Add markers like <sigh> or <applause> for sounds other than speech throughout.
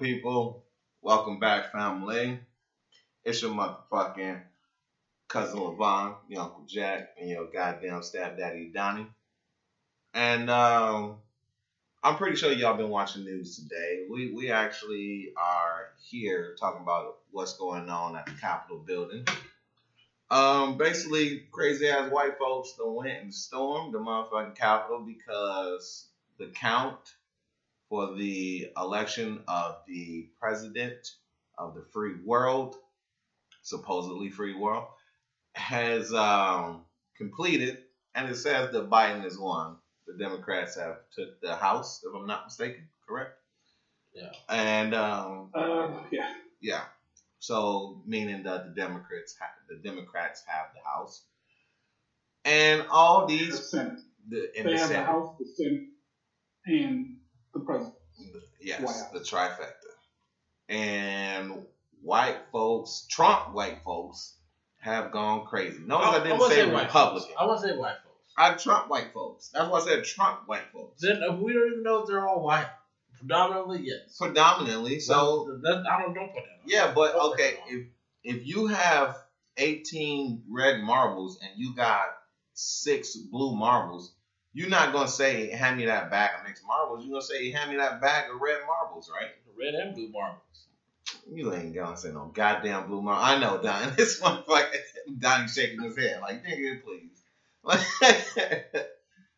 People. Welcome back, family. It's your motherfucking cousin Levon, your Uncle Jack, and your goddamn stepdaddy Donnie. And um, I'm pretty sure y'all been watching news today. We we actually are here talking about what's going on at the Capitol building. Um, basically, crazy ass white folks that went and stormed the motherfucking Capitol because the count for the election of the president of the free world, supposedly free world, has um, completed, and it says that Biden has won. The Democrats have took the House, if I'm not mistaken, correct? Yeah. And um, Uh, yeah. yeah, so meaning that the Democrats have, the Democrats have the House, and all The these Senate. the in They the have the Senate, House, the Senate, and the President. yes, White House. the trifecta, and white folks, Trump white folks, have gone crazy. Notice I, didn't wouldn't say, white Republican. folks. I want to say white folks. I Trump white folks. That's why I said Trump white folks. Then uh, we don't even know if they're all white. Predominantly, yes. Predominantly, so that, I don't don't put that. On. yeah, but Don't okay, if if you have eighteen red marbles and you got six blue marbles, you're not gonna say hand me that bag of mixed marbles. You're gonna say hand me that bag of red marbles, right? red and blue marbles. You ain't gonna say no goddamn blue marble. I know, Don. <laughs> This motherfucker, Donnie shaking his head like, nigga, please. <laughs>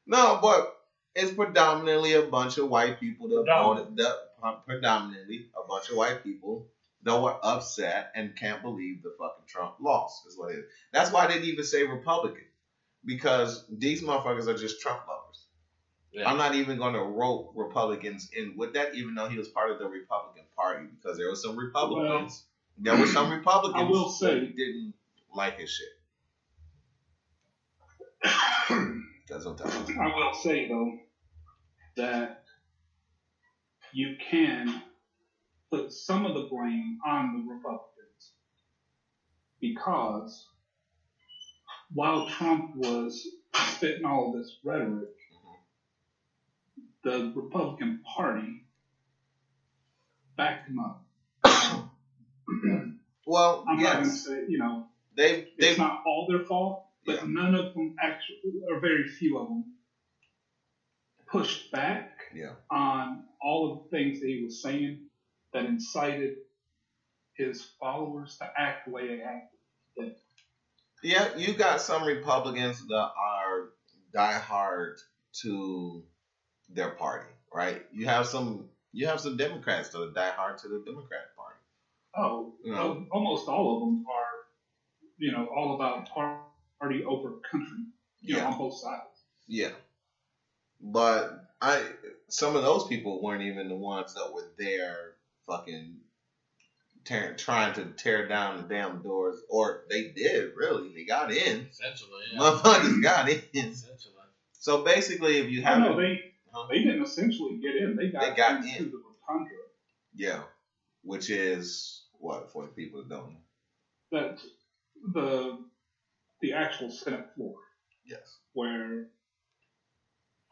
no, but it's predominantly a bunch of white people that voted. Predominantly. That, predominantly a bunch of white people that were upset and can't believe the fucking Trump lost. Is what it is. That's why they didn't even say Republican because these motherfuckers are just Trump lovers. Yeah. I'm not even going to rope Republicans in with that, even though he was part of the Republican Party, because there were some Republicans. there were some <clears throat> Republicans I will say- that didn't like his shit. <clears throat> That's what I'm. I will say though that you can put some of the blame on the Republicans because while Trump was spitting all this rhetoric, the Republican Party backed him up. Well, I'm not going to yes, say, you know, they they it's not all their fault, but Yeah. none of them actually, or very few of them, pushed back yeah on all of the things that he was saying that incited his followers to act the way they acted. Yeah. You got some Republicans that are diehard to their party, right? You have some you have some Democrats that are diehard to the Democrat Party. Oh, You know. almost all of them are, you know, all about party over country, you know, Yeah. on both sides. Yeah. But I some of those people weren't even the ones that were there fucking tear, trying to tear down the damn doors or they did really. They got in. Essentially, yeah. Motherfuckers got in. Essentially. So basically if you Oh, have no, they Huh? they didn't essentially get in. They got, They got into in. the rotunda. Yeah. Which is what for the people that don't know. That the the actual Senate floor. Yes. where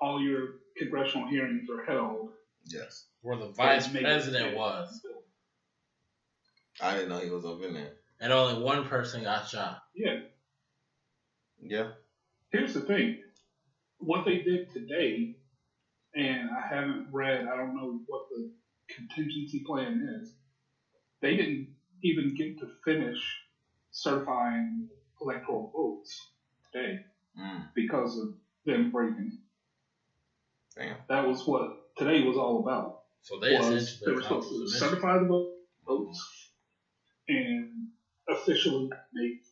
all your congressional hearings are held. Yes. Where the vice president was, I didn't know he was up in there. and only one person got shot. Yeah. Yeah. Here's the thing. What they did today, and I haven't read, I don't know what the contingency plan is. They didn't even get to finish certifying electoral votes today Mm. because of them breaking. Damn. That was what today was all about. So they was they were supposed to accomplished the mission. certify the votes and officially make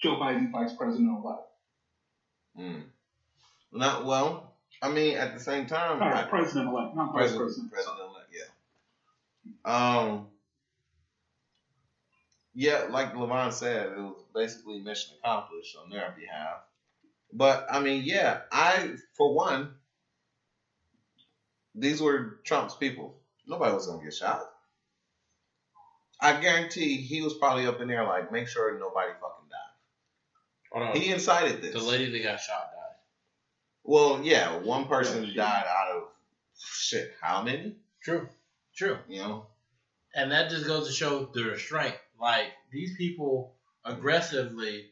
Joe Biden vice president elect. Mm. Not well. I mean, at the same time, I- president elect, not vice president, president. president elect, yeah. Um, yeah, like Levon said, it was basically mission accomplished on their behalf. But I mean, yeah, I for one, these were Trump's people. Nobody was gonna get shot. I guarantee he was probably up in there like, make sure nobody fucking died. Hold on. He incited this. The lady that got shot died. Well, yeah, one person Yeah, died out of shit. How many? True. True. You know. And that just goes to show the restraint. Like these people aggressively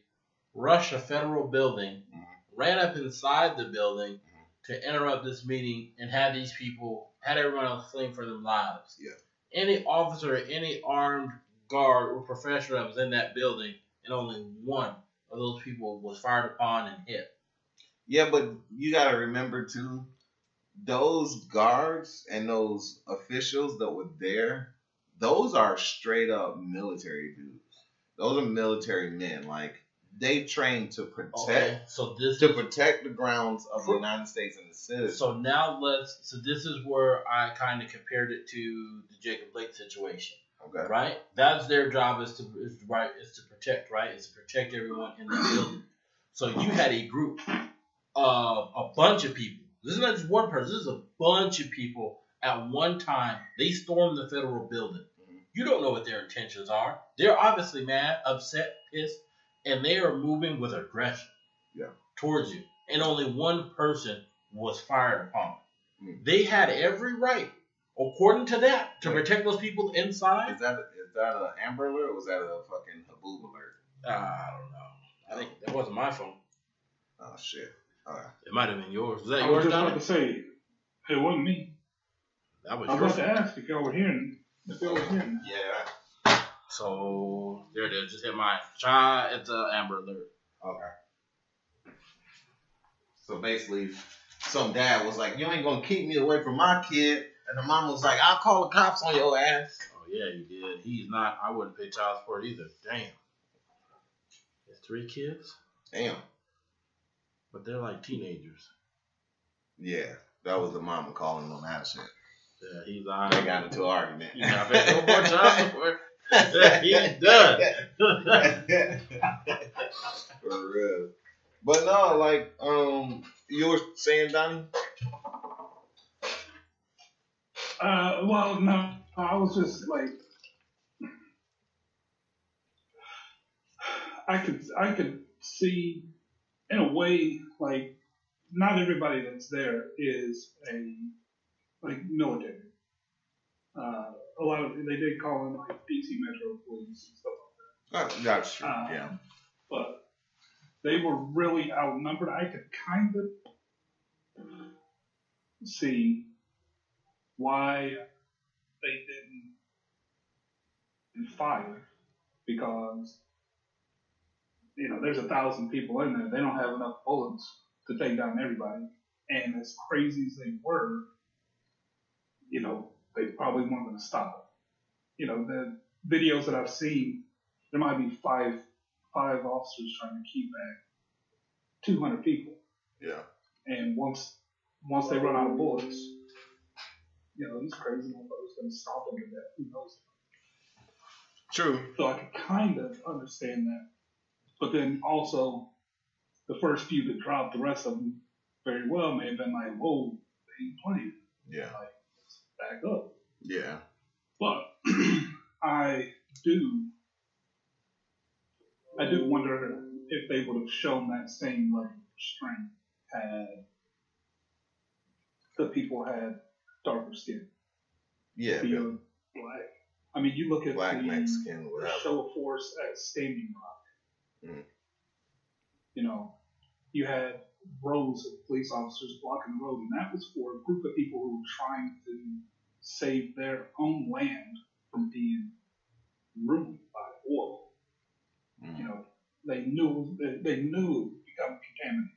rushed a federal building, Mhm. ran up inside the building to interrupt this meeting and had these people had everyone else fleeing for their lives. Yeah. Any officer, any armed guard or professional that was in that building, and only one of those people was fired upon and hit. Yeah, but you gotta remember too, those guards and those officials that were there, those are straight up military dudes. Those are military men. Like they trained to protect Okay. So this to protect the grounds of the United States and the citizens. So now let's. So this is where I kind of compared it to the Jacob Blake situation, okay. right? That's their job is to is right is to protect, right? Is to protect everyone in the building. So you had a group of a bunch of people. This is not just one person. This is a bunch of people at one time. They stormed the federal building. Mhm. You don't know what their intentions are. They're obviously mad, upset, pissed, and they are moving with aggression Yeah. towards you. And only one person was fired upon. Mm. They had every right, according to that, to Wait. protect those people inside. Is that is that an Amber Alert or was that a fucking Haboob alert? Uh, I don't know. I think that wasn't my phone. Oh shit. Alright. It might have been yours. Was that I was yours, just about to say, it wasn't me. That was I was yours. about to ask if y'all were hearing. If y'all were hearing. Yeah. So there it is. Just hit my Try. It's a Amber Alert. Okay. So basically, some dad was like, "You ain't gonna keep me away from my kid," and the mom was like, "I'll call the cops on your ass." Oh yeah, you did. He's not. I wouldn't pay child support either. Damn. Has three kids, Damn. but they're like teenagers. Yeah, that was the mama calling on that shit. Yeah, he's on. They got into an argument. He's not paying no more child support. <laughs> <laughs> He's done. <laughs> For real. But no, like, um, you were saying, Donnie? Uh, well, no, I was just like, I could, I could see, in a way, like, not everybody that's there is a like military. Uh, a lot of they did call them like DC Metro Police and stuff like Uh, that's true. Uh, yeah. but they were really outnumbered. I could kind of see why they didn't fire because you know there's a thousand people in there. They don't have enough bullets to take down everybody. And as crazy as they were, you know, they probably weren't going to stop it. You know, the videos that I've seen, there might be five five officers trying to keep back 200 people. Yeah. And once once they run out of bullets, you know, these crazy motherfuckers gonna stop them to death. Who knows? True. So I could kind of understand that. But then also, the first few that dropped, the rest of them very well may have been like, whoa, they ain't playing. Yeah. Like, back up. Yeah. But <clears throat> I do, I do wonder if they would have shown that same like strength had the people had darker skin, Yeah. be Bill. black. I mean, you look at Black the, Mexican, whatever. show of force at Standing Rock. Mhm. You know, you had rows of police officers blocking the road, and that was for a group of people who were trying to save their own land from being ruined by oil. You Mm. know, they knew they, they knew it would become contaminated.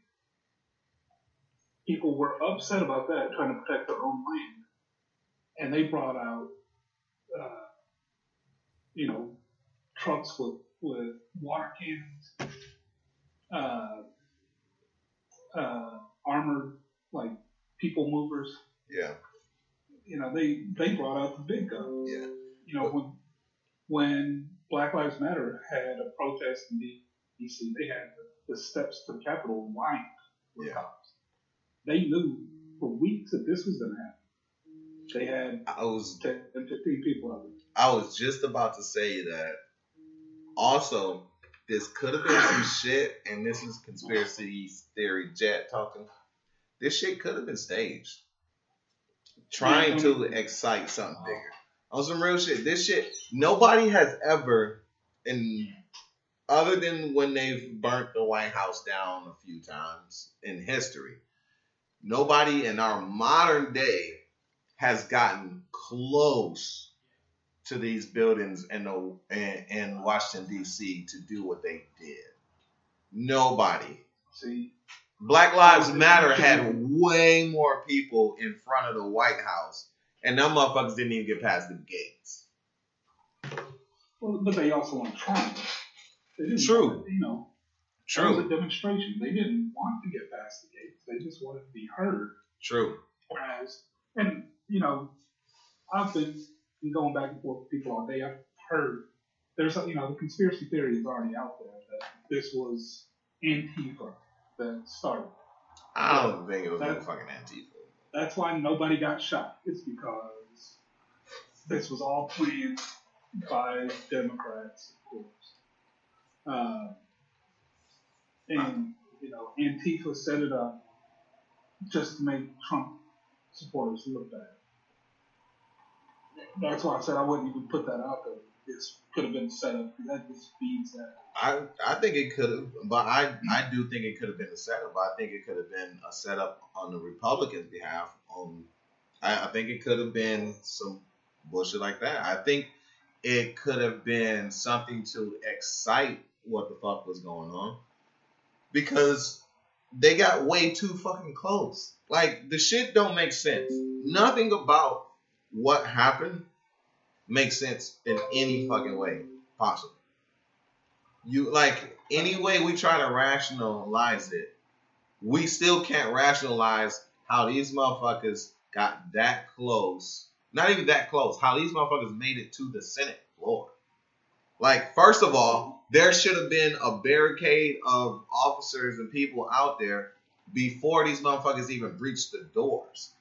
People were upset about that, trying to protect their own land, and they brought out, uh, you know, trucks with with water cannons, uh, uh, armored like people movers. Yeah. You know, they they brought out the big guns. Yeah. You know, when when Black Lives Matter had a protest in D.C., they had the, the steps to the Capitol lined with Yeah. cops. They knew for weeks that this was going to happen. They had I was 10, 15 people out there. I was just about to say that. Also, this could have been some <coughs> shit, and this is conspiracy theory jet talking. This shit could have been staged, trying to mm-hmm. excite something bigger. Oh. On some real shit. This shit, nobody has ever, in other than when they've burnt the White House down a few times in history, nobody in our modern day has gotten close to these buildings in the in, in Washington D.C. to do what they did. Nobody. See, Black Lives Matter had way more people in front of the White House, and them motherfuckers didn't even get past the gates. well, but they also want Trump. They didn't True. Want, you know, that was a demonstration. They didn't want to get past the gates. They just wanted to be heard. True. Whereas, and you know, I've been going back and forth with people all day. I've heard there's you know the conspiracy theory is already out there that this was Antifa that started. I don't think it was That- fucking Antifa. That's why nobody got shot. It's because this was all planned by Democrats, of course. Uh, and you know, Antifa set it up just to make Trump supporters look bad. That's why I said I wouldn't even put that out there. This could have been set up. That just feeds that. I I think it could have, but I I do think it could have been a setup. I think it could have been a setup on the Republicans' behalf. On I, I think it could have been some bullshit like that. I think it could have been something to excite what the fuck was going on because they got way too fucking close. Like the shit don't make sense. Nothing about what happened makes sense in any fucking way possible. You like any way we try to rationalize it, we still can't rationalize how these motherfuckers got that close. Not even that close. How these motherfuckers made it to the Senate floor. Like, first of all, there should have been a barricade of officers and people out there before these motherfuckers even breached the doors.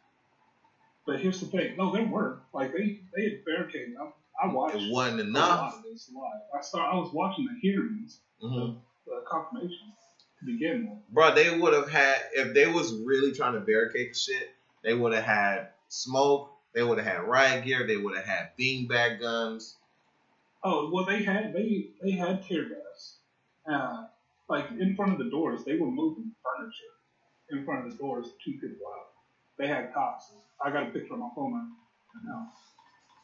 But here's the thing. No, there were like they they had barricaded. I, I watched It wasn't a lot enough. of this live. I start. I was watching the hearings, Mhm. the confirmation to begin with. Bro, they would have had if they was really trying to barricade the shit. They would have had smoke. They would have had riot gear. They would have had beanbag guns. Oh well, they had they they had tear gas, uh, like in front of the doors. They were moving furniture in front of the doors two people out. They had cops. I got a picture on my phone right now.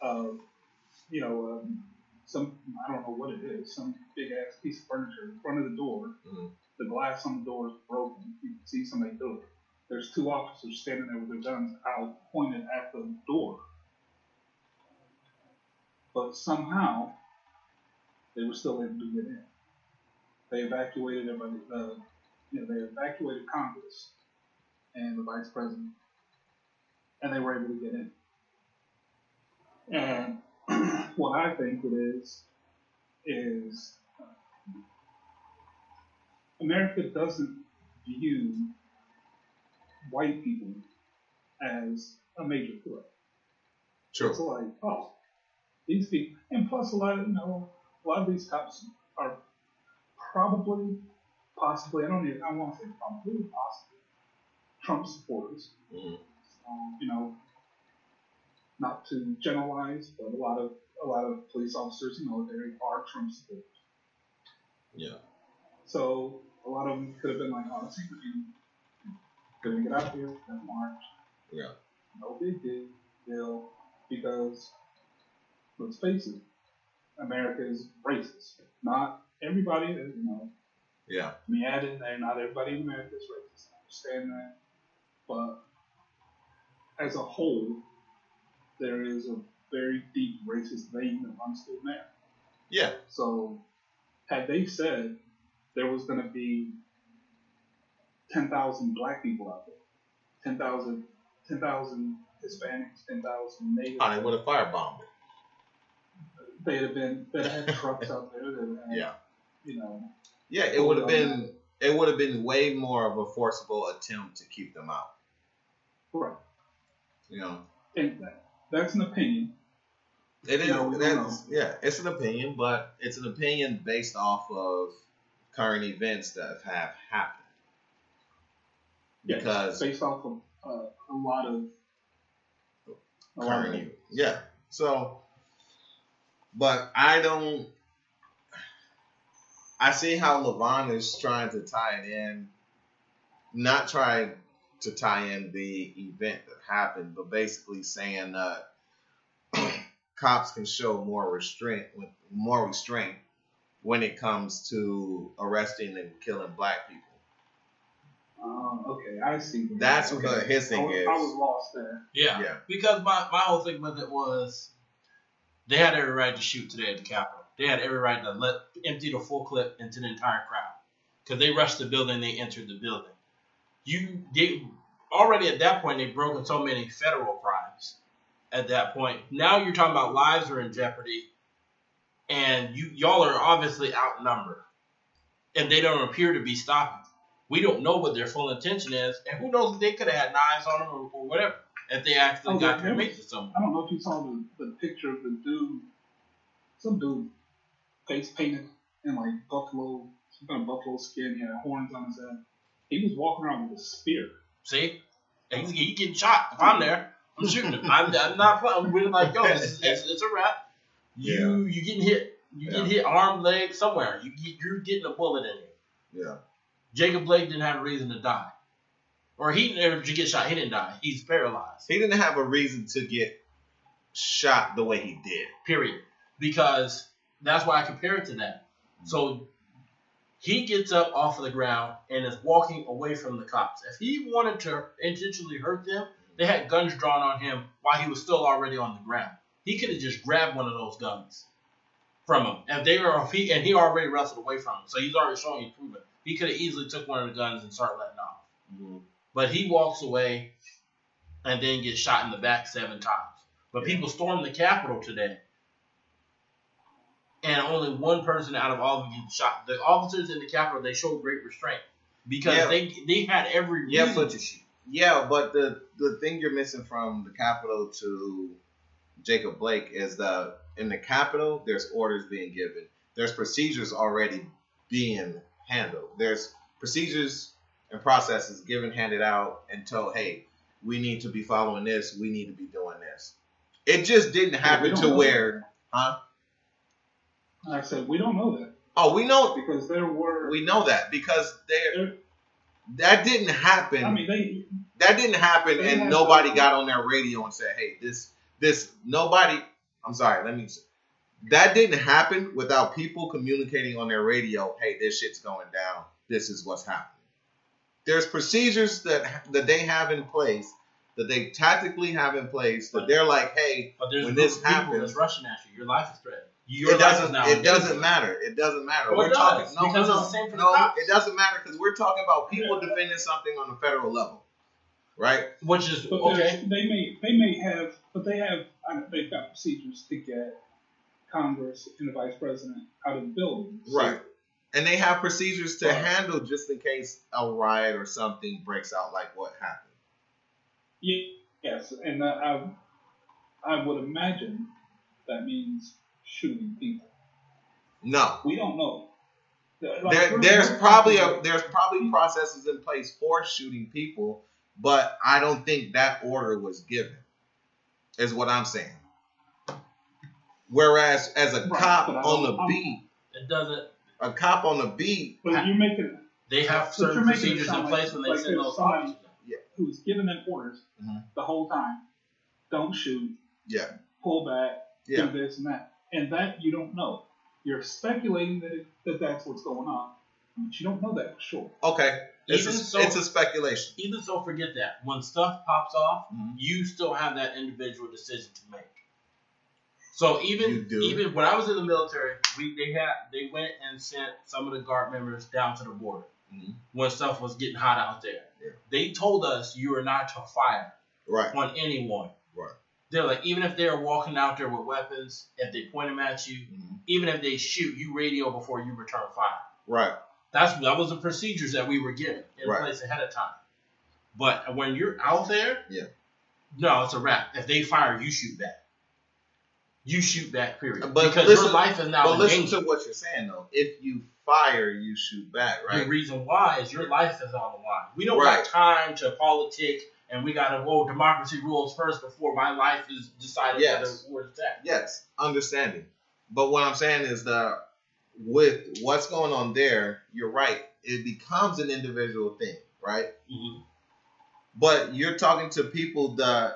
Of you know um, some I don't know what it is, some big ass piece of furniture in front of the door. Mhm. The glass on the door is broken. You can see somebody do it. There's two officers standing there with their guns out, pointed at the door. But somehow, they were still able to get in. They evacuated everybody. Uh, you know, they evacuated Congress and the vice president, and they were able to get in. And <clears throat> what I think it is is uh, America doesn't view white people as a major threat. Sure. It's like, oh, these people, and plus a lot of, you know, a lot of these cops are probably, possibly, I don't even, I won't say probably, possibly, Trump supporters. Mhm. Um, you know, not to generalize, but a lot of a lot of police officers and military are Trump supporters. Yeah. So a lot of them could have been like, oh, this ain't gonna get out here, that march. Yeah. No big deal, because let's face it, America is racist. Not everybody, is, you know, Yeah. me add in there, not everybody in America is racist. I understand that. But as a whole, there is a very deep racist vein amongst the men. Yeah. So, had they said there was going to be 10,000 black people out there, 10,000 10,000 Hispanics, 10,000 natives, Oh, they would have firebombed it. they'd have been, they'd have had trucks out there that had, Yeah. you know, Yeah, it would have been it would have been way more of a forcible attempt to keep them out. right. You know. That, that's an opinion. It is. No, that's, yeah, it's an opinion, but it's an opinion based off of current events that have happened. Yeah, Because based off of uh, a lot of a lot current, of e- yeah. So But I don't. I see how Levon is trying to tie it in, not trying to tie in the event that happened, but basically saying that <clears throat> cops can show more restraint, more restraint when it comes to arresting and killing black people. Um, okay, I see. That's okay. what his thing I was, is. I was lost there. Yeah. Yeah. Because my, my whole thing with it was they had every right to shoot today at the Capitol. They had every right to let empty the full clip into the entire crowd. Because they rushed the building, they entered the building. You they already at that point they've broken so many federal crimes at that point. Now you're talking about lives are in jeopardy and you y'all are obviously outnumbered. And they don't appear to be stopping. We don't know what their full intention is, and who knows if they could have had knives on them or, or whatever if they actually Oh, got there to was- make to someone. I don't know if you saw the, the picture of the dude, some dude, face painted in like buffalo, some kind of buffalo skin. He had horns on his head. He was walking around with a spear. See, and he, he getting shot. If I'm there, I'm shooting him. I'm, I'm not. playing. We're like, yo, this is, it's, it's a wrap. You you getting hit. You Yeah. get hit, arm, leg, somewhere. You get, you're getting a bullet in you. Yeah. Jacob Blake didn't have a reason to die, or he or to get shot. He didn't die. He's paralyzed. He didn't have a reason to get shot the way he did. Period. Because that's why I compare it to that. So he gets up off of the ground and is walking away from the cops. If he wanted to intentionally hurt them, they had guns drawn on him while he was still already on the ground. He could have just grabbed one of those guns from him. And they were he and he already wrestled away from him. So he's already showing improvement. He could have easily took one of the guns and started letting off. Mm-hmm. But he walks away and then gets shot in the back seven times. But people stormed the Capitol today. And only one person out of all of them gets shot. The officers in the Capitol, they showed great restraint. Because Yeah. they they had every Yeah, reason but- to shoot. Yeah, but the the thing you're missing from the Capitol to Jacob Blake is that in the Capitol, there's orders being given. There's procedures already being handled. There's procedures and processes given, handed out, and told, hey, we need to be following this. We need to be doing this. It just didn't happen don't to know where, huh? I said we don't know that Oh, we know, because there were. we know that because there, there, that didn't happen. I mean, they. that didn't happen and nobody got on their radio and said hey this this nobody i'm sorry let me that didn't happen without people communicating on their radio hey this shit's going down this is what's happening there's procedures that that they have in place that they tactically have in place that they're like hey But there's when this happens- that's rushing at you. Your life is threatened. Your it life is doesn't now it doesn't matter it doesn't matter it we're does, talking no because no it's the same for the no cops. it doesn't matter because we're talking about people defending something on the federal level right Which is But okay. there's- they may they may have, but they have I don't- they've got procedures to get Congress and the Vice President out of the building. So- Right. And they have procedures to Right. handle just in case a riot or something breaks out like what happened. Ye- Yes, and uh, I I would imagine that means shooting people. No. We don't know. Like, There, there's probably a there's probably processes in place for shooting people, but I don't think that order was given. Is what I'm saying. Whereas as a Right, cop on don't- the I'm- beat, It doesn't. a cop on the beat, But you're making They have But certain you're making it procedures in place like- when they like send those somebody- officers. in. who's giving them orders Mhm. the whole time. Don't shoot. Yeah. Pull back. Yeah. Do this and that. And that you don't know. You're speculating that it, that that's what's going on, but you don't know that for sure. okay, it's Even a, so- it's a speculation. Even so, forget that. When stuff pops off, Mhm. you still have that individual decision to make. So even even when I was in the military, we they had they went and sent some of the guard members down to the border Mhm. when stuff was getting hot out there. Yeah. They told us you are not to fire Right. on anyone. Right. They're like, even if they're walking out there with weapons, if they point them at you, Mhm. even if they shoot, you radio before you return fire. Right. That's that was the procedures that we were given in Right. place ahead of time. But when you're out there, Yeah. no, it's a wrap. If they fire, you shoot back. You shoot back, period. But because listen- your life is now But listen danger. to what you're saying though. If you fire, you shoot back, right? The reason why is your life is on the line. We don't Right. got time to politic and we got to oh democracy rules first before my life is decided Yes. whether is that. Yes, understanding. But what I'm saying is that with what's going on there, you're right. It becomes an individual thing, right? Mhm. But you're talking to people that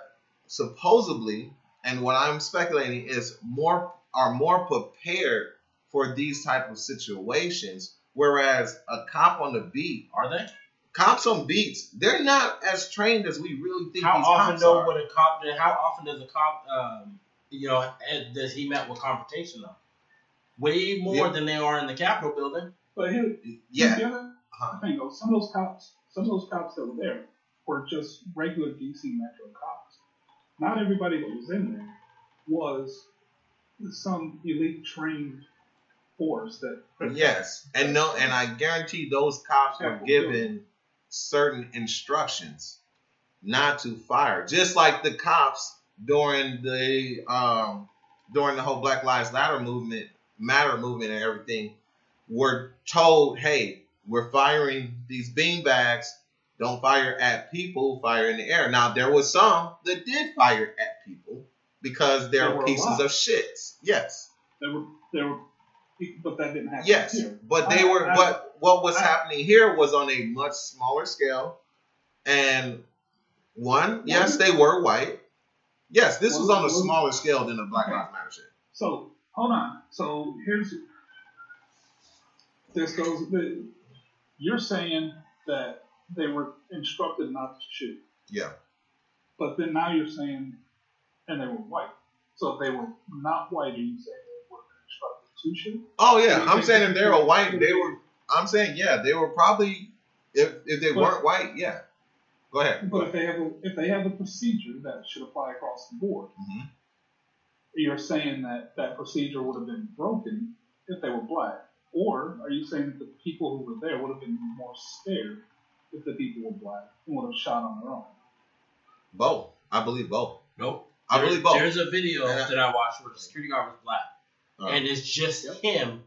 supposedly, and what I'm speculating is more are more prepared for these type of situations. Whereas a cop on the beat, Are they? Cops on beats, they're not as trained as we really think How these often cops though are. would a cop? How often does a cop, um, you know, does he met with confrontation though? Way more Yeah. than they are in the Capitol building. But here, yeah, the Uh-huh. thing though, some of those cops, some of those cops that were there were just regular DC Metro cops. Not everybody that was in there was some elite trained force that. Yes, and no, and I guarantee those cops were Careful, given certain instructions not to fire, just like the cops during the um during the whole Black Lives Matter movement, Matter movement, and everything, were told, "Hey, we're firing these beanbags. Don't fire at people. Fire in the air." Now there was some that did fire at people because they're There pieces of shits. Yes. There were there were, but that didn't happen Yes, here. but they I- were. I- but what was happening here was on a much smaller scale, and one, yes, they were white. Yes, this was on a smaller scale than the Black. Lives Matter shit. So hold on. So here's this goes. You're saying that they were instructed not to shoot, Yeah, but then now you're saying, and they were white. So if they were not white, are you saying they were instructed to shoot? Oh yeah, I'm saying if they were white, they were. I'm saying yeah, they were probably. If if they But- weren't white, yeah. Go ahead. Go But if ahead. they have a if they have a procedure that should apply across the board, Mhm. you're saying that that procedure would have been broken if they were black, or are you saying that the people who were there would have been more scared if the people were black and would have shot on their own? Both. I believe both. Nope. I There- believe both. There's a video And I- that I watched where the security guard was black, Uh, and it's just Yep. him,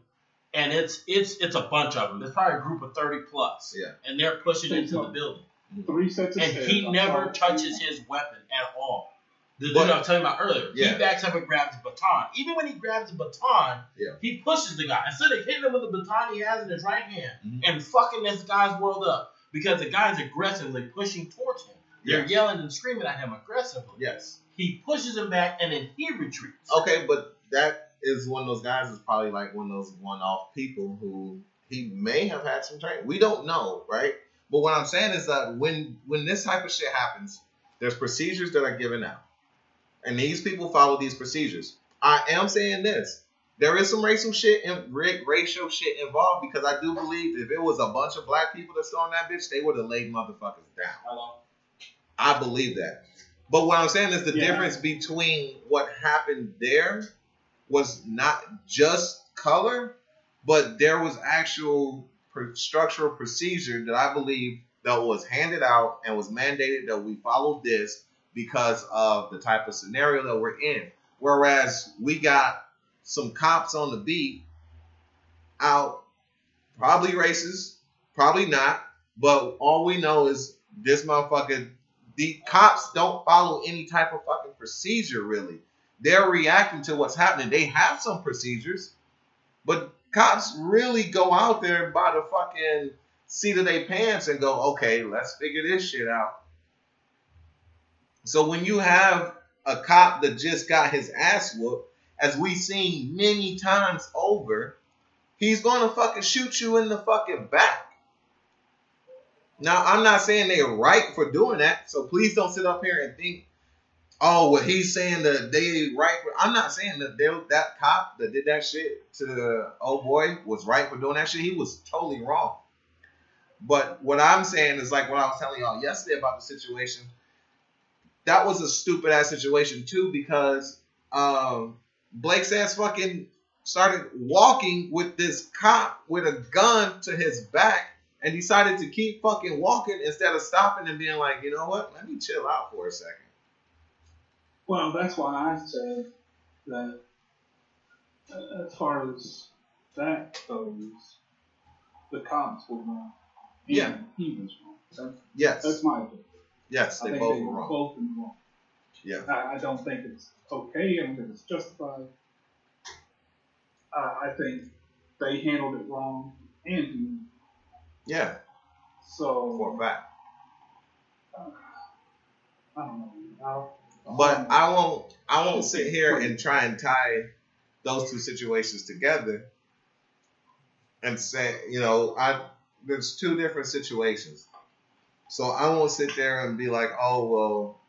and it's it's it's a bunch of them. There's probably a group of thirty plus, Yeah. and they're pushing Same into the building, Three sets of and stairs. he I never saw- touches his weapon at all. The dude But- I was telling you about earlier, Yeah. he backs up and grabs a baton. Even when he grabs a baton, Yeah. he pushes the guy instead of hitting him with the baton he has in his right hand Mhm. and fucking this guy's world up because the guy's aggressively pushing towards him. They're Yeah. yelling and screaming at him aggressively. Yes. He pushes him back and then he retreats. Okay, but that is one of those guys is probably like one of those one-off people who he may have had some training. We don't know, right? But what I'm saying is that when when this type of shit happens, there's procedures that are given out, and these people follow these procedures. I am saying this: there is some racial shit and racial shit involved because I do believe if it was a bunch of black people that's on that bitch, they would have laid motherfuckers down. Hello? I believe that. But what I'm saying is the Yeah. difference between what happened there was not just color, but there was actual structural procedure that I believe that was handed out and was mandated that we follow this because of the type of scenario that we're in. Whereas we got some cops on the beat out, probably racist, probably not, but all we know is this motherfucker the cops don't follow any type of fucking procedure really. They're reacting to what's happening. They have some procedures, but cops really go out there by the fucking seat of their pants and go, okay, let's figure this shit out. So when you have a cop that just got his ass whooped, as we've seen many times over, he's gonna fucking shoot you in the fucking back. Now, I'm not saying they're right for doing that, so please don't sit up here and think, oh, well, he's saying that they right for. I'm not saying that they, that cop that did that shit to the old boy was right for doing that shit. He was totally wrong. But what I'm saying is like what I was telling y'all yesterday about the situation. That was a stupid ass situation too because um, Blake's ass fucking started walking with this cop with a gun to his back and decided to keep fucking walking instead of stopping and being like, you know what, let me chill out for a second. Well, that's why I said that uh, as far as that goes, the cops were wrong. And Yeah. He was wrong. That's, Yes, that's my opinion. yes, I they think both they were wrong. both wrong. Yeah, I, I don't think it's okay. I don't think it's justified. uh, I think they handled it wrong, and he. Yeah, So for a fact. uh, I don't know. I'll, But um, I won't I won't oh, sit here and try and tie those two situations together and say, you know, I there's two different situations. So I won't sit there and be like, oh well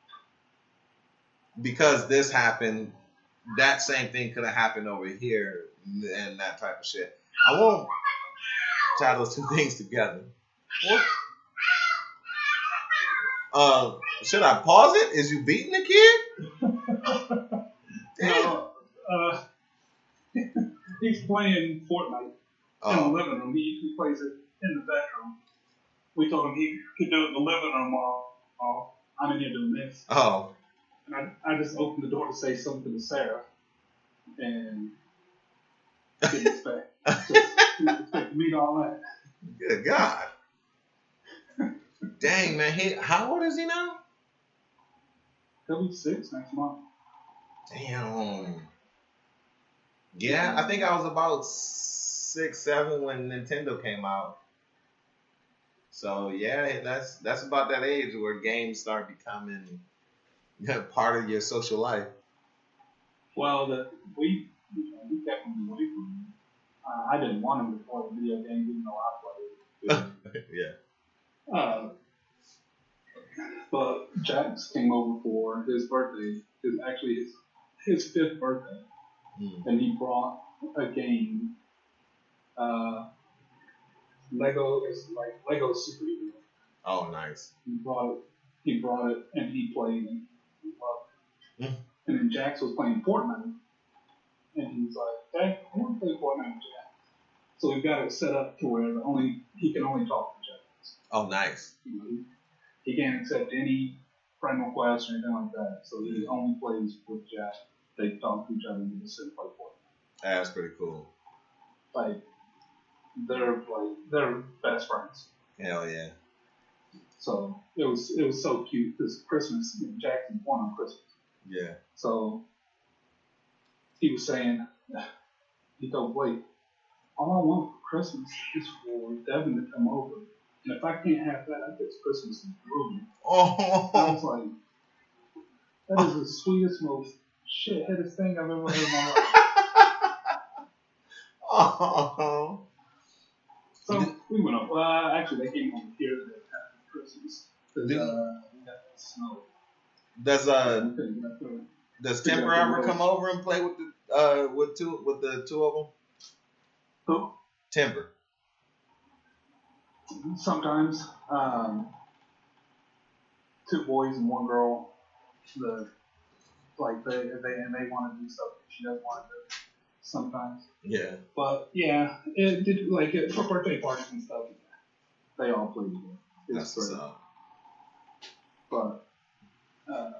because this happened, that same thing could have happened over here and that type of shit. I won't tie those two <laughs> things together. Uh, should I pause it? Is you beating the kid? <laughs> Damn. Uh, <laughs> he's playing Fortnite in the Oh, living room. He, he plays it in the bedroom. We told him he could do it in the living room while, while I'm in here doing this. oh, And I, I just opened the door to say something to Sarah. And didn't expect, just, <laughs> didn't expect to meet all that. good God. Dang, man. He, how old is he now? He'll be six next month. Damn. Yeah, I think I was about six, seven when Nintendo came out. So yeah, that's that's about that age where games start becoming part of your social life. Well, the, we, you know, we kept him away from. Uh, I didn't want him to play video games even though I played. <laughs> yeah. Uh, but Jax came over for his birthday. His actually his his fifth birthday, Hmm. and he brought a game. Uh, Lego is like Lego superhero. Oh, nice. He brought it. He brought it, and he played it. He loved it. Mm. And then Jax was playing Fortnite, and he's like, "Dad, I want to play Fortnite with Jax." So we've got it set up to where only he can only talk. Oh, nice. You know, he, he can't accept any friend requests or anything like that. So he only plays with Jack. They talk to each other and just sit and play Fortnite. That's pretty cool. Like they're like they're best friends. Hell yeah. So it was it was so cute because Christmas you know, Jackson's born on Christmas. Yeah. So he was saying <sighs> he told Blake, all I want for Christmas is for Devin to come over. And if I can't have that, it's Christmas is ruined. Oh. I was like, that is the sweetest, most shitheaded thing I've ever heard in my life. oh. So we went up. Well, actually, they came over here day after Christmas. 'Cause, Did- uh, we got snow. Does uh We couldn't get up there. does Timber ever come over and play with the uh with two with the two of them? Who? Timber. Sometimes, um, two boys and one girl. The like they they and they want to do stuff that she doesn't want to do. Sometimes. Yeah. But yeah, it did like it, for birthday parties and stuff. They all play together. That's what's up. But uh,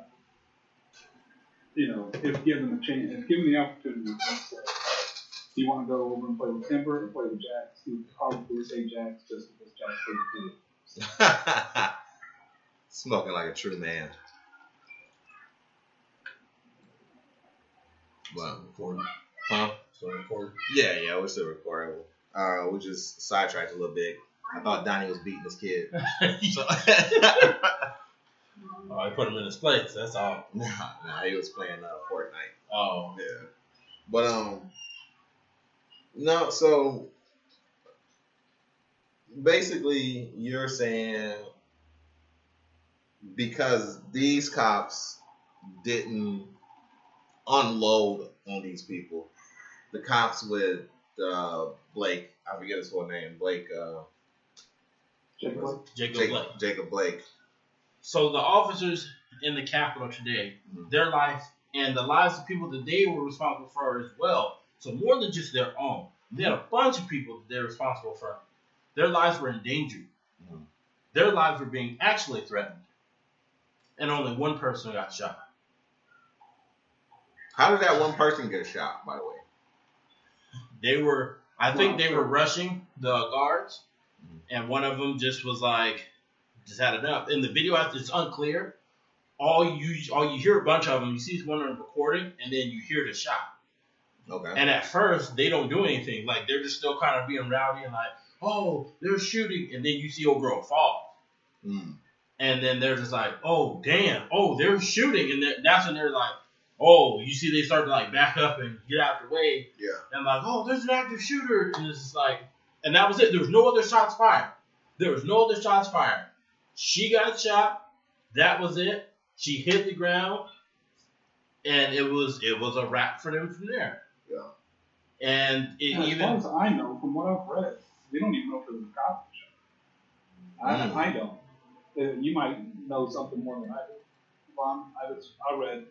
you know, if given the chance, if given the opportunity, do you want to go over and play with Timber or play with Jax? He would probably say Jax just because Jax plays <laughs> good. Smoking like a true man. Well, Recording. huh? So recording. Yeah, yeah, we're still recording. Uh, we just sidetracked a little bit. I thought Donnie was beating his kid. <laughs> So, <laughs> oh, I put him in his place. That's all. nah, nah, he was playing uh, Fortnite. Oh, Yeah. But um no, so basically you're saying because these cops didn't unload on these people, the cops with uh, Blake, I forget his full name, Blake, uh, Jake Jacob Jacob, Blake. Jacob Blake. So the officers in the Capitol today, Mhm. their life and the lives of people that they were responsible for as well. So more than just their own, they had a bunch of people that they're responsible for. Their lives were endangered. Mhm. Their lives were being actually threatened, and only one person got shot. How did that one person get shot, by the way? They were, I think, Wow. they were rushing the guards, and one of them just was like, just had enough. In the video, it's unclear. All you all you hear a bunch of them. You see one of them recording, and then you hear the shot. Okay. And at first, they don't do anything. Like they're just still kind of being rowdy and like, oh, they're shooting, and then you see old girl fall, Mm. and then they're just like, oh, damn, oh, they're shooting, and then that's when they're like, oh, you see they start to like back up and get out the way, Yeah. and like, oh, there's an active shooter, and it's just like, and that was it. There was no other shots fired. There was no other shots fired. She got shot. That was it. She hit the ground, and it was it was a wrap for them from there. Yeah. And it as even far as I know, from what I've read, we don't even know if it was a cop shot. I, Mm. I don't. Uh, You might know something more than I do. Vaughn, I just I read,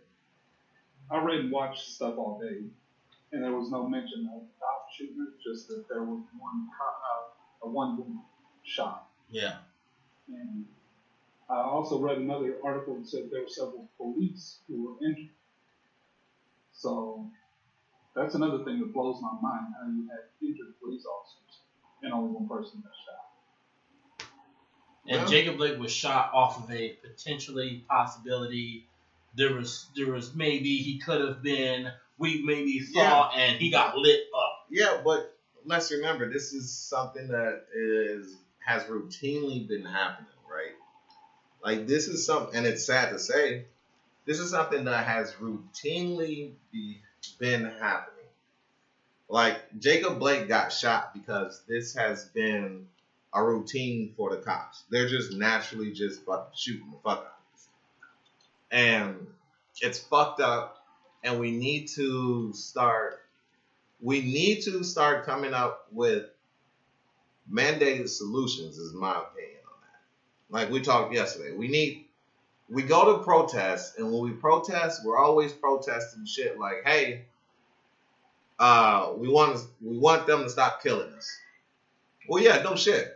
I read and watched stuff all day, and there was no mention of cop shooting. Just that there was one cop, uh, a one woman shot. yeah. And I also read another article that said there were several police who were injured. So that's another thing that blows my mind how you had injured police officers and only one person got shot. And Well- Jacob Blake was shot off of a potentially possibility. There was there was maybe he could have been we maybe thought and he got lit up. Yeah, but let's remember this is something that is has routinely been happening, right? Like this is something, and it's sad to say, this is something that has routinely be, been happening. Like Jacob Blake got shot because this has been a routine for the cops. They're just naturally just shooting the fuck out of us. And it's fucked up, and we need to start we need to start coming up with mandated solutions is my opinion on that like we talked yesterday we need we go to protest and when we protest we're always protesting shit like hey uh we want we want them to stop killing us well yeah no shit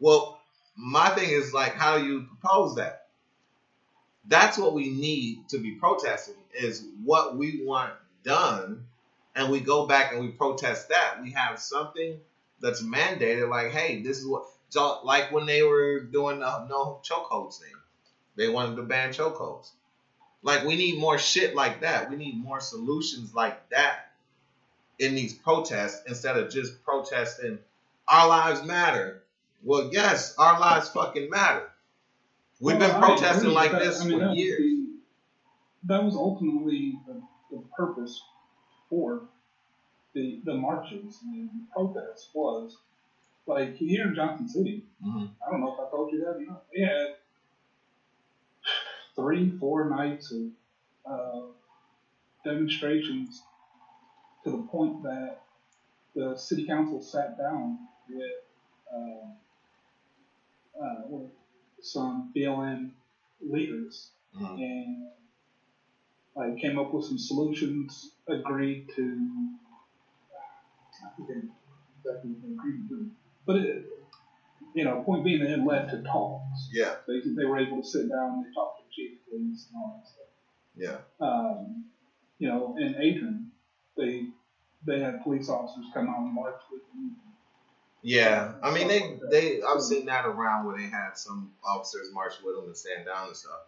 well my thing is like how do you propose that that's what we need to be protesting is what we want done and we go back and we protest that, we have something that's mandated. Like, hey, this is what. Like when they were doing the no chokeholds thing, they wanted to ban chokeholds. Like, we need more shit like that. We need more solutions like that in these protests instead of just protesting. Our lives matter. Well, yes, our lives fucking matter. We've Well, been protesting like but, this I mean, for that years. the- that was ultimately the, the purpose for the the marches and the protests was like here in Johnson City. Mhm. I don't know if I told you that or not. They had three, four nights of uh, demonstrations to the point that the city council sat down with uh, uh, with some BLM leaders Mhm. and like came up with some solutions, agreed to I exactly they agreed to. But it, you know, point being that it led to talks. Yeah, They they were able to sit down and they talked to the chief of police and all that stuff. yeah. Um, you know, in Adrian, they they had police officers come out and march with them. Yeah, I mean they they I've seen that around where they had some officers march with them and stand down and stuff.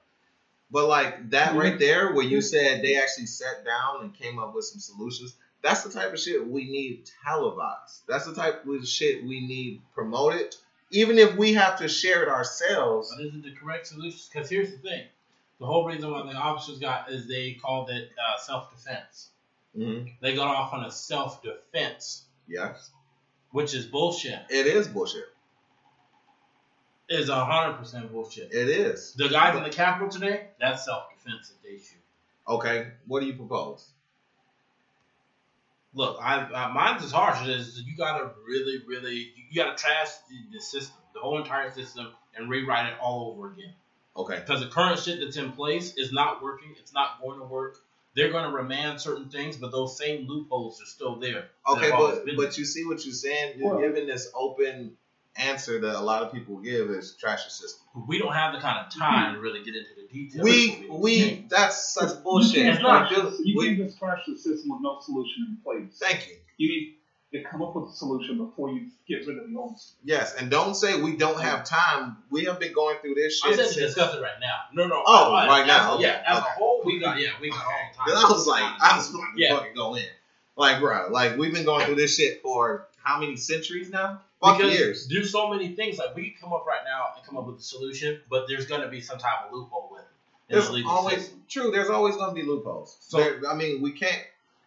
But like that right there, where you said they actually sat down and came up with some solutions, that's the type of shit we need televised. That's the type of shit we need promoted, even if we have to share it ourselves. But is it the correct solution? Because here's the thing: the whole reason why the officers got is they called it uh, self defense. hmm They got off on a self defense, Yes, which is bullshit. it is bullshit. Is hundred percent bullshit. It is. The guys in the Capitol today, that's self defense that they shoot. Okay, what do you propose? Look, I, I mine's as harsh as you gotta really, really, you gotta trash the, the system, the whole entire system, and rewrite it all over again. Okay, Because the current shit that's in place is not working. It's not going to work. They're going to remand certain things, but those same loopholes are still there. Okay, but been but you see what you're saying. You're Well- giving this open answer that a lot of people give is trash your system. we don't have the kind of time to really get into the details. We we that's such You bullshit. can't, It's not. trash you We- can't just trash the system with no solution in place. Thank you. You need to come up with a solution before you get rid of the old system. Yes, and don't say we don't hmm. have time. We have been going through this shit. I'm shit saying to discuss it right now. No, no. Oh, I- I- right as- now, okay, Yeah, as okay. a whole, we got yeah, we got all the time. Then I was like, I was about to Yeah. fucking go in. Like, bro, like we've been going through this shit for how many centuries now? Fuck because years. there's so many things. Like we can come up right now and come up with a solution, but there's gonna be some type of loophole with it. in There's the always system. true. There's always going to be loopholes. So- There- I mean, we can't.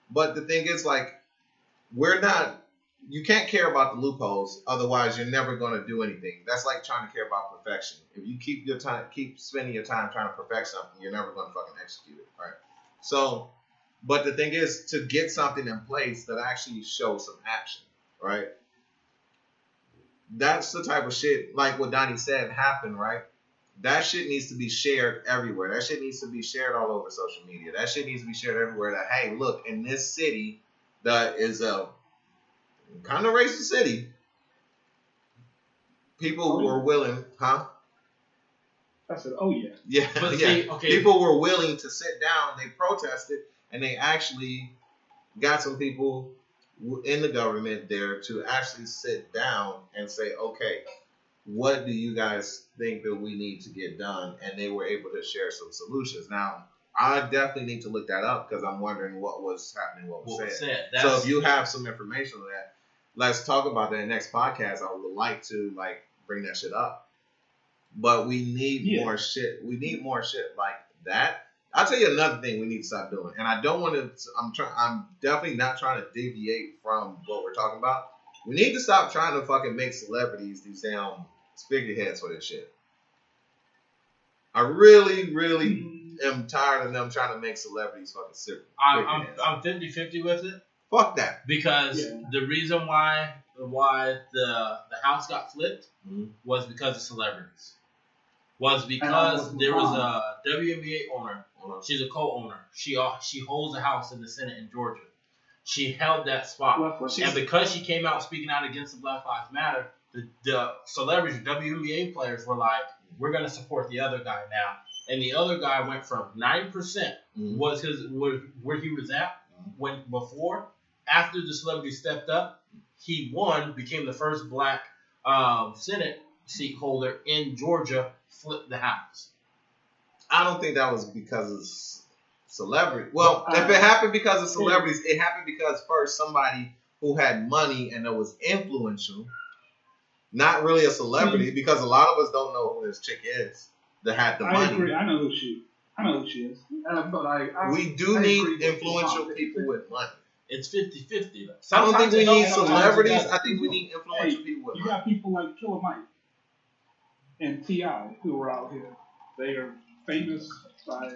But the thing is, like, we're not. You can't care about the loopholes, otherwise you're never going to do anything. That's like trying to care about perfection. If you keep your time, keep spending your time trying to perfect something, you're never going to fucking execute it, right? So, but the thing is, to get something in place that actually shows some action, right? That's the type of shit, like what Donnie said, happened, right? that shit needs to be shared everywhere. That shit needs to be shared all over social media. That shit needs to be shared everywhere. That hey, look, in this city that is a kind of racist city, people Oh, were willing, huh? I said, oh yeah. Yeah, But yeah. see, okay, People were willing to sit down. They protested, and they actually got some people in the government there to actually sit down and say, okay, what do you guys think that we need to get done? And they were able to share some solutions. Now, I definitely need to look that up because I'm wondering what was happening, what was what was said. said. So if you have some information on that, let's talk about that next podcast. I would like to like bring that shit up. But we need Yeah. more shit. We need more shit like that. I'll tell you another thing we need to stop doing. And I don't want to I'm trying I'm definitely not trying to deviate from what we're talking about. We need to stop trying to fucking make celebrities these damn figureheads for this shit. I really, really am tired of them trying to make celebrities fucking super. I'm, I'm, figureheads. I'm 50-50 with it Fuck that. because Yeah. the reason why why the the house got flipped Mhm. was because of celebrities. Was because there was a WNBA owner. She's a co-owner. She uh, she holds a house in the Senate in Georgia. She held that spot. Well, well, and because she came out speaking out against the Black Lives Matter, the, the celebrities, WNBA players were like, we're going to support the other guy now. And the other guy went from 9% Mhm. was his was where he was at when before. After the celebrity stepped up, he won, became the first black um, Senate seat holder in Georgia, flipped the house. I don't think that was because of c- celebrity. Well, Uh, if it happened because of celebrities, it happened because first somebody who had money and that was influential, not really a celebrity, because a lot of us don't know who this chick is that had the I money. agree. I know who she. I know who she is. Uh, but I. I We do I need influential people with money. It's 50-50. though. I don't think Sometimes we need celebrities. I think we need influential people with money. You money. got people like Killer Mike and Ti who are out here. They are famous by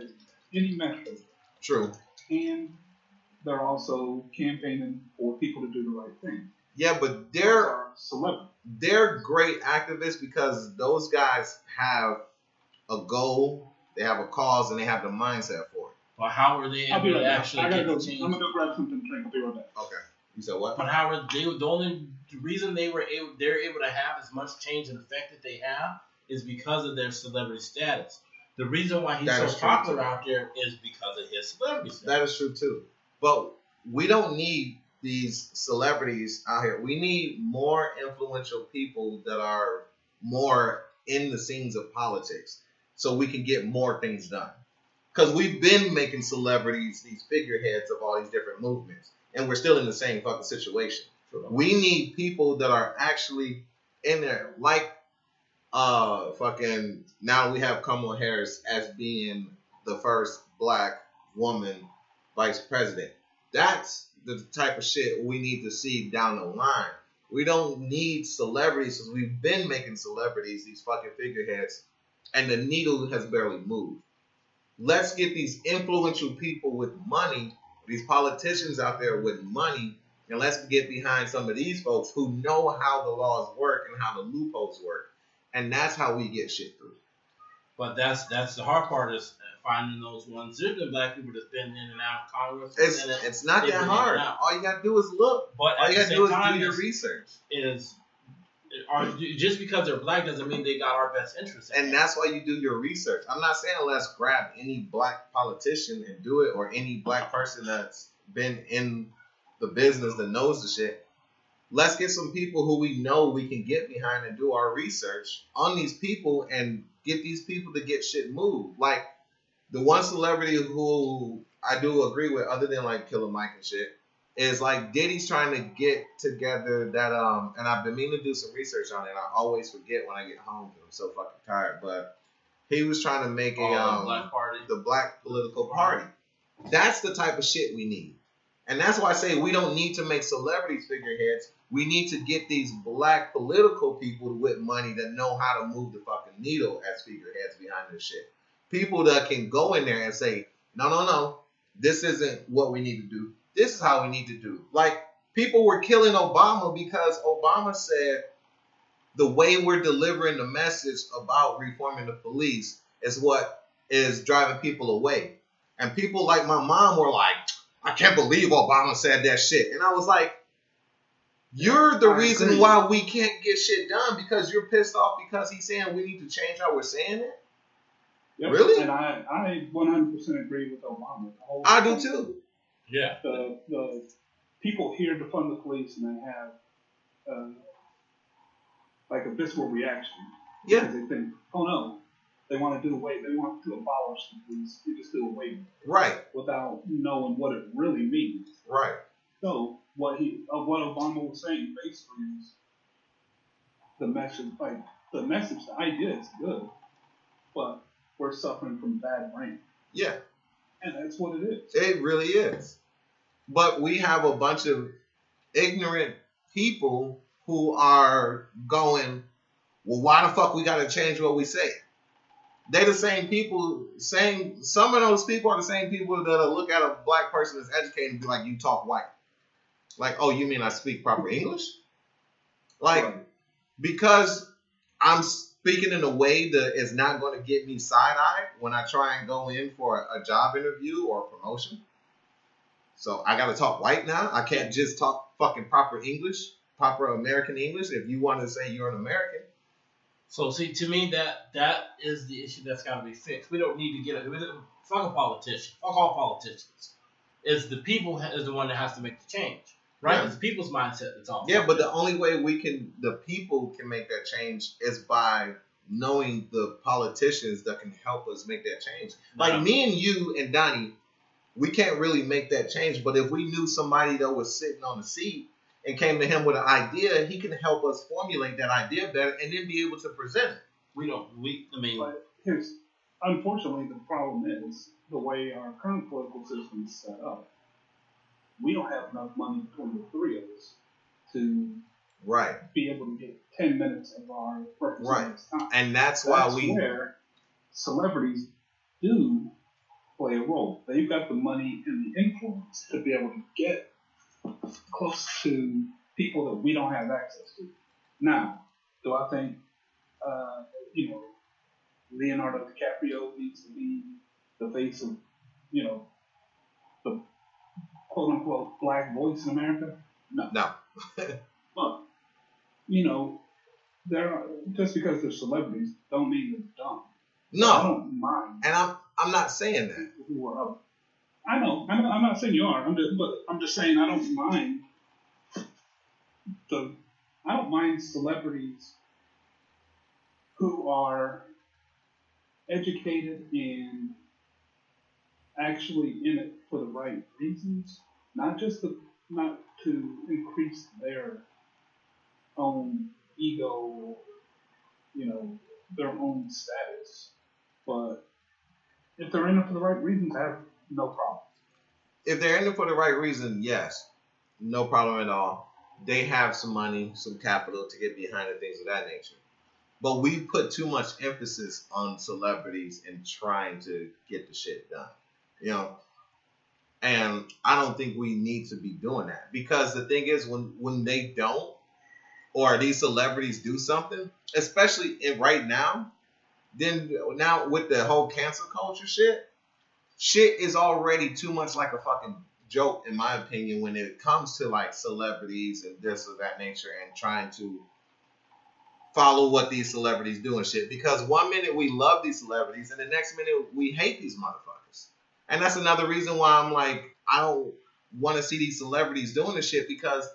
any metric, True. and they're also campaigning for people to do the right thing. Yeah, but they're are celebrities. they're great activists because those guys have a goal, they have a cause, and they have the mindset for it. But how are they I'll be able right to back. actually I gotta get go. the change? I'm gonna go grab something to drink. I'll be right back. Okay. You said what? But how are they? The only reason they were able, they're able to have as much change and effect that they have is because of their celebrity status. The reason why he's That is so popular out there is because of his celebrity status. That is true too. But we don't need these celebrities out here. We need more influential people that are more in the scenes of politics so we can get more things done. Because we've been making celebrities these figureheads of all these different movements, and we're still in the same fucking situation. We need people that are actually in there, like uh fucking now we have Kamala Harris as being the first black woman vice president. That's the type of shit we need to see down the line. We don't need celebrities because we've been making celebrities these fucking figureheads, and the needle has barely moved. Let's get these influential people with money, these politicians out there with money, and let's get behind some of these folks who know how the laws work and how the loopholes work. And that's how we get shit through. But that's that's the hard part is finding those ones. There's been black people that's been in and out of Congress. It's it's not that hard. All you gotta do is look. but All you gotta do is time, do your research. is are just because they're black doesn't mean they got our best interests. And that's why you do your research. I'm not saying let's grab any black politician and do it or any black person that's been in the business that knows the shit. Let's get some people who we know we can get behind and do our research on these people and get these people to get shit moved. Like the one celebrity who I do agree with, other than like Killer Mike and shit, is like Diddy's trying to get together that um, and I've been meaning to do some research on it. I always forget when I get home because I'm so fucking tired. But he was trying to make a Oh, um, Black Party. the black political party. That's the type of shit we need. And that's why I say we don't need to make celebrities figureheads. We need to get these black political people with money that know how to move the fucking needle as figureheads behind this shit. People that can go in there and say, no, no, no, this isn't what we need to do. This is how we need to do. Like, people were killing Obama because Obama said the way we're delivering the message about reforming the police is what is driving people away. And people like my mom were like, I can't believe Obama said that shit. And I was like, You're the I reason agree. why we can't get shit done because you're pissed off because he's saying we need to change how we're saying it. Yep. Really? And I, I 100% agree with Obama. I do too. Yeah. The, the people here defund the police and they have uh, like a visceral reaction. Yeah. Because they think, oh no, they want to do away, they want to abolish the police, you just do away with it Right, without knowing what it really means. right. So what he, uh, what Obama was saying basically is the message, like the message, the idea is good, but we're suffering from bad brain, Yeah. And that's what it is. It really is. But we have a bunch of ignorant people who are going, well, why the fuck we gotta change what we say? They're the same people, same some of those people are the same people that'll look at a black person that's educated and be like, you talk white. Like, oh, you mean I speak proper English? Like, Right. because I'm speaking in a way that is not going to get me side eyed when I try and go in for a, job interview or promotion. So I got to talk white now. I can't just talk fucking proper English, proper American English. If you want to say you're an American, So see, to me, that that is the issue that's got to be fixed. We don't need to get it. Fuck a politician. Fuck all politicians. Is the people is the one that has to make the change, right? Yeah. It's people's mindset that's all. yeah. But the only way we can, the people can make that change is by knowing the politicians that can help us make that change. Like me and you and Donnie, we can't really make that change. But if we knew somebody that was sitting on the seat and came to him with an idea, he can help us formulate that idea better and then be able to present it. we don't. We. I mean, But here's, unfortunately, the problem is the way our current political system is set up. We don't have enough money between the three of us to Right. be able to get 10 minutes of our representatives' time. And that's why That's we where celebrities do play a role. They've got the money and the influence to be able to get close to people that we don't have access to. Now, do I think, uh, you know, Leonardo DiCaprio needs to be the face of, you know, quote unquote black voice in America? No. No. <laughs> but, you know, there are, just because they're celebrities don't mean they're dumb. No. I don't mind And I'm I'm not saying that. who are up. I know, I'm not, I'm not saying you are. I'm just, but I'm just saying I don't mind the. I don't mind celebrities who are educated and actually in it for the right reasons, not just the, not to increase their own ego, or, you know, their own status, but if they're in it for the right reasons, I have no problem. If they're in it for the right reason, yes. No problem at all. They have some money, some capital to get behind and things of that nature. But we put too much emphasis on celebrities and trying to get the shit done. You know? And I don't think we need to be doing that. Because the thing is when when they don't or these celebrities do something, especially in right now, then now with the whole cancel culture shit, shit is already too much like a fucking joke in my opinion when it comes to like celebrities and this or that nature and trying to follow what these celebrities do and shit. Because one minute we love these celebrities and the next minute we hate these motherfuckers. And that's another reason why I'm like, I don't want to see these celebrities doing this shit because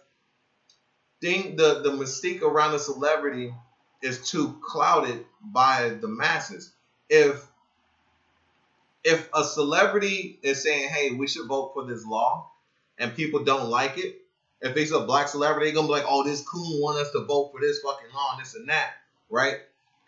thing the, the mystique around a celebrity is too clouded by the masses. If if a celebrity is saying, "Hey, we should vote for this law," and people don't like it, if it's a black celebrity, they're gonna be like, "Oh, this coon want us to vote for this fucking law and this and that," right?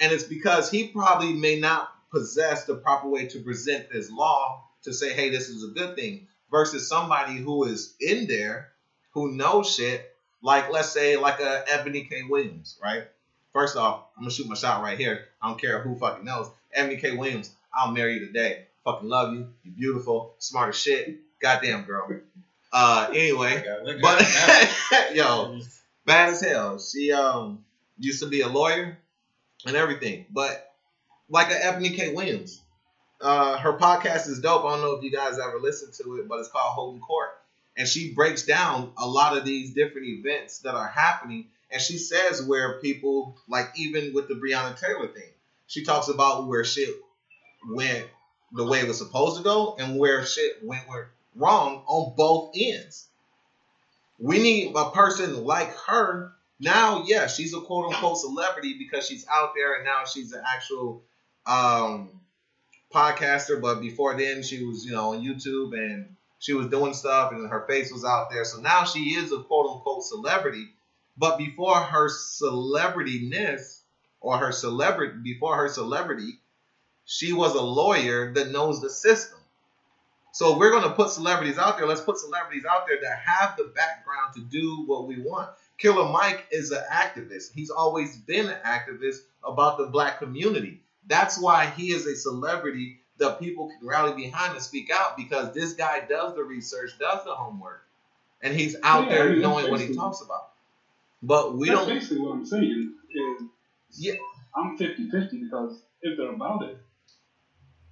And it's because he probably may not possess the proper way to present this law to say, "Hey, this is a good thing," versus somebody who is in there who knows shit, like let's say like a Eboni K. Williams, right? First off, I'm gonna shoot my shot right here. I don't care who fucking knows. Eboni K. Williams, I'll marry you today. Fucking love you. You're beautiful, smart as shit. Goddamn girl. Uh, anyway, <laughs> but <laughs> yo, bad as hell. She um used to be a lawyer and everything, but like a Eboni K. Williams. Uh, her podcast is dope. I don't know if you guys ever listened to it, but it's called Holding Court, and she breaks down a lot of these different events that are happening, and she says where people like even with the Breonna Taylor thing, she talks about where shit went the way it was supposed to go and where shit went wrong on both ends. We need a person like her. Now, yeah, she's a quote unquote celebrity because she's out there and now she's an actual um, podcaster. But before then, she was, you know, on YouTube and she was doing stuff and her face was out there. So now she is a quote unquote celebrity. But before her celebrityness or her celebrity, before her celebrity, she was a lawyer that knows the system. So we're going to put celebrities out there, let's put celebrities out there that have the background to do what we want. Killer Mike is an activist. He's always been an activist about the black community. That's why he is a celebrity that people can rally behind and speak out because this guy does the research, does the homework, and he's out Yeah, there I mean, knowing what he talks about. But we That's don't. basically what I'm saying. Is Yeah. I'm 50-50 because if they're about it,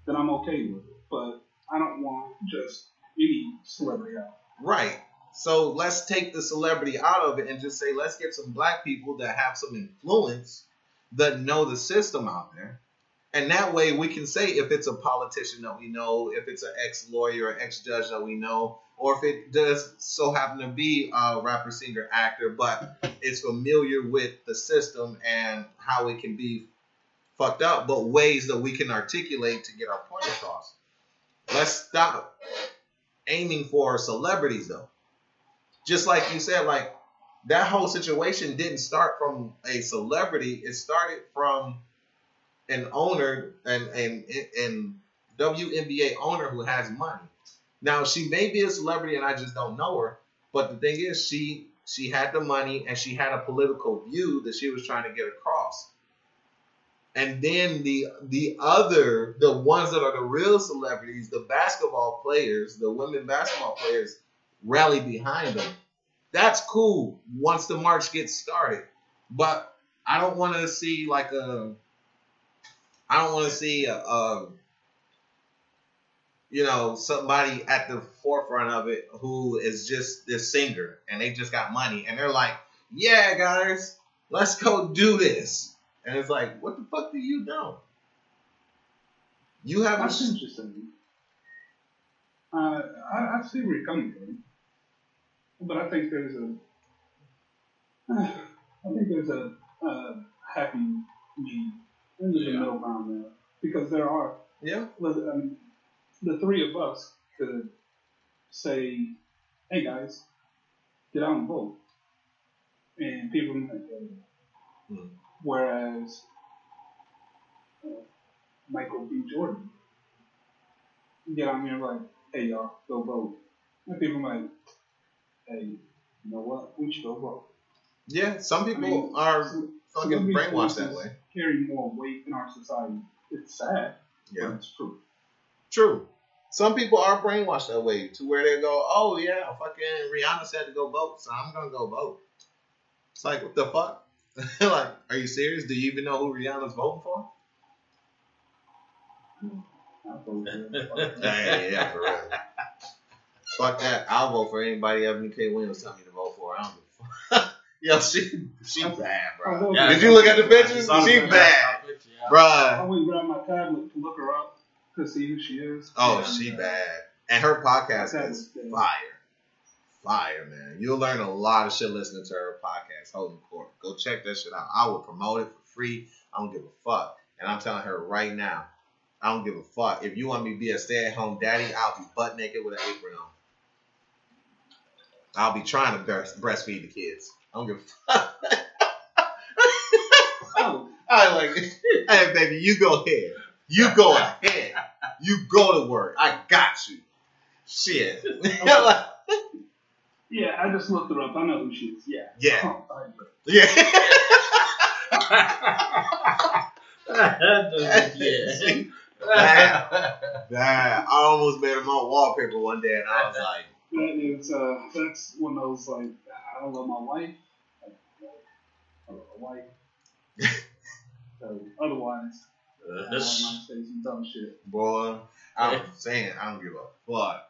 then I'm okay with it. But I don't want just any celebrity out. Right. So let's take the celebrity out of it and just say let's get some black people that have some influence that know the system out there. And that way we can say if it's a politician that we know, if it's an ex lawyer or ex judge that we know, or if it does so happen to be a rapper, singer, actor, but is familiar with the system and how it can be fucked up, but ways that we can articulate to get our point across. Let's stop aiming for celebrities though. Just like you said, like that whole situation didn't start from a celebrity. It started from an owner and and and WNBA owner who has money. Now she may be a celebrity and I just don't know her, but the thing is she she had the money and she had a political view that she was trying to get across. And then the the other the ones that are the real celebrities, the basketball players, the women basketball players rally behind them. That's cool once the march gets started. But I don't want to see like a I don't want to see a, a you know somebody at the forefront of it who is just this singer and they just got money and they're like, "Yeah, guys, let's go do this." And it's like, "What the fuck do you know?" You haven't see what you're. Uh, I, I see where you're coming from, but I think there's a, <sighs> I think there's a, uh happy medium. There's a Yeah. middle ground there because there are yeah um, the three of us could say, "Hey guys, get out and vote," and people might go. Hmm. Whereas uh, Michael B. Jordan get out here like, "Hey y'all, go vote," and people might, "Hey, you know what? We should go vote." yeah. Some people I mean, are fucking brainwashed that way. Carry more weight in our society. It's sad, Yeah. it's true. True. Some people are brainwashed that way to where they go, oh yeah, fucking Rihanna said to go vote, so I'm gonna go vote. It's like what the fuck? <laughs> like, are you serious? Do you even know who Rihanna's voting for? I vote for it. <laughs> yeah, yeah, for real. fuck that. I'll vote for anybody Eboni K. Williams tell me to vote for. I don't give a fuck. Yo, she she bad, bro. Yeah, Did you look at the pictures? saw She the- bad, Yeah. I bruh. always grab my tablet to look her up to see who she is. Oh, And, she bad. And her podcast That is is good. fire. Fire, man. You'll learn a lot of shit listening to her podcast, Holding Court. Go check that shit out. I will promote it for free. I don't give a fuck. And I'm telling her right now, I don't give a fuck. If you want me to be a stay at home daddy, I'll be butt naked with an apron on. I'll be trying to breast, breastfeed the kids. I don't give a fuck. Oh, <laughs> I like, it. hey baby, you go ahead. You go ahead. You go to work. I got you. Shit. Like, <laughs> yeah, I just looked her up. I know who she is. Yeah. yeah. Oh. <laughs> Yeah. yeah. That, I almost made him on wallpaper one day, and I was like, That is, uh, that's one of those like, I love my wife. I love my wife. <laughs> so otherwise, uh, I might say some dumb shit. boy, I'm saying I don't give a fuck.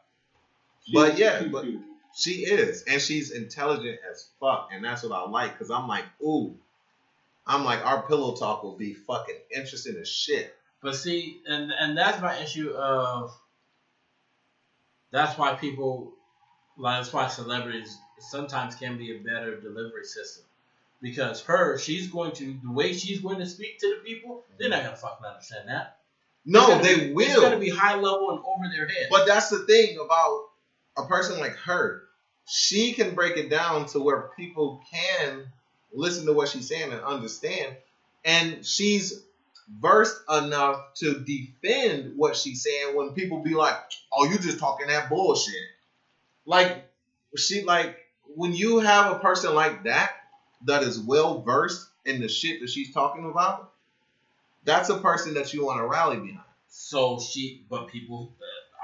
But yeah, She's but- beautiful. She is, and she's intelligent as fuck, and that's what I like. Cause I'm like, ooh, I'm like, our pillow talk will be fucking interesting as shit. But see, and and that's my issue of. That's why people, like that's why celebrities sometimes can be a better delivery system, because her she's going to the way she's going to speak to the people, they're not gonna fucking understand that. No, they be- will. It's gonna be high level and over their head. But that's the thing about a person like her. She can break it down to where people can listen to what she's saying and understand. And she's versed enough to defend what she's saying when people be like, oh, you just talking that bullshit. Like, she, like, when you have a person like that, that is well versed in the shit that she's talking about, that's a person that you want to rally behind. So she, but people,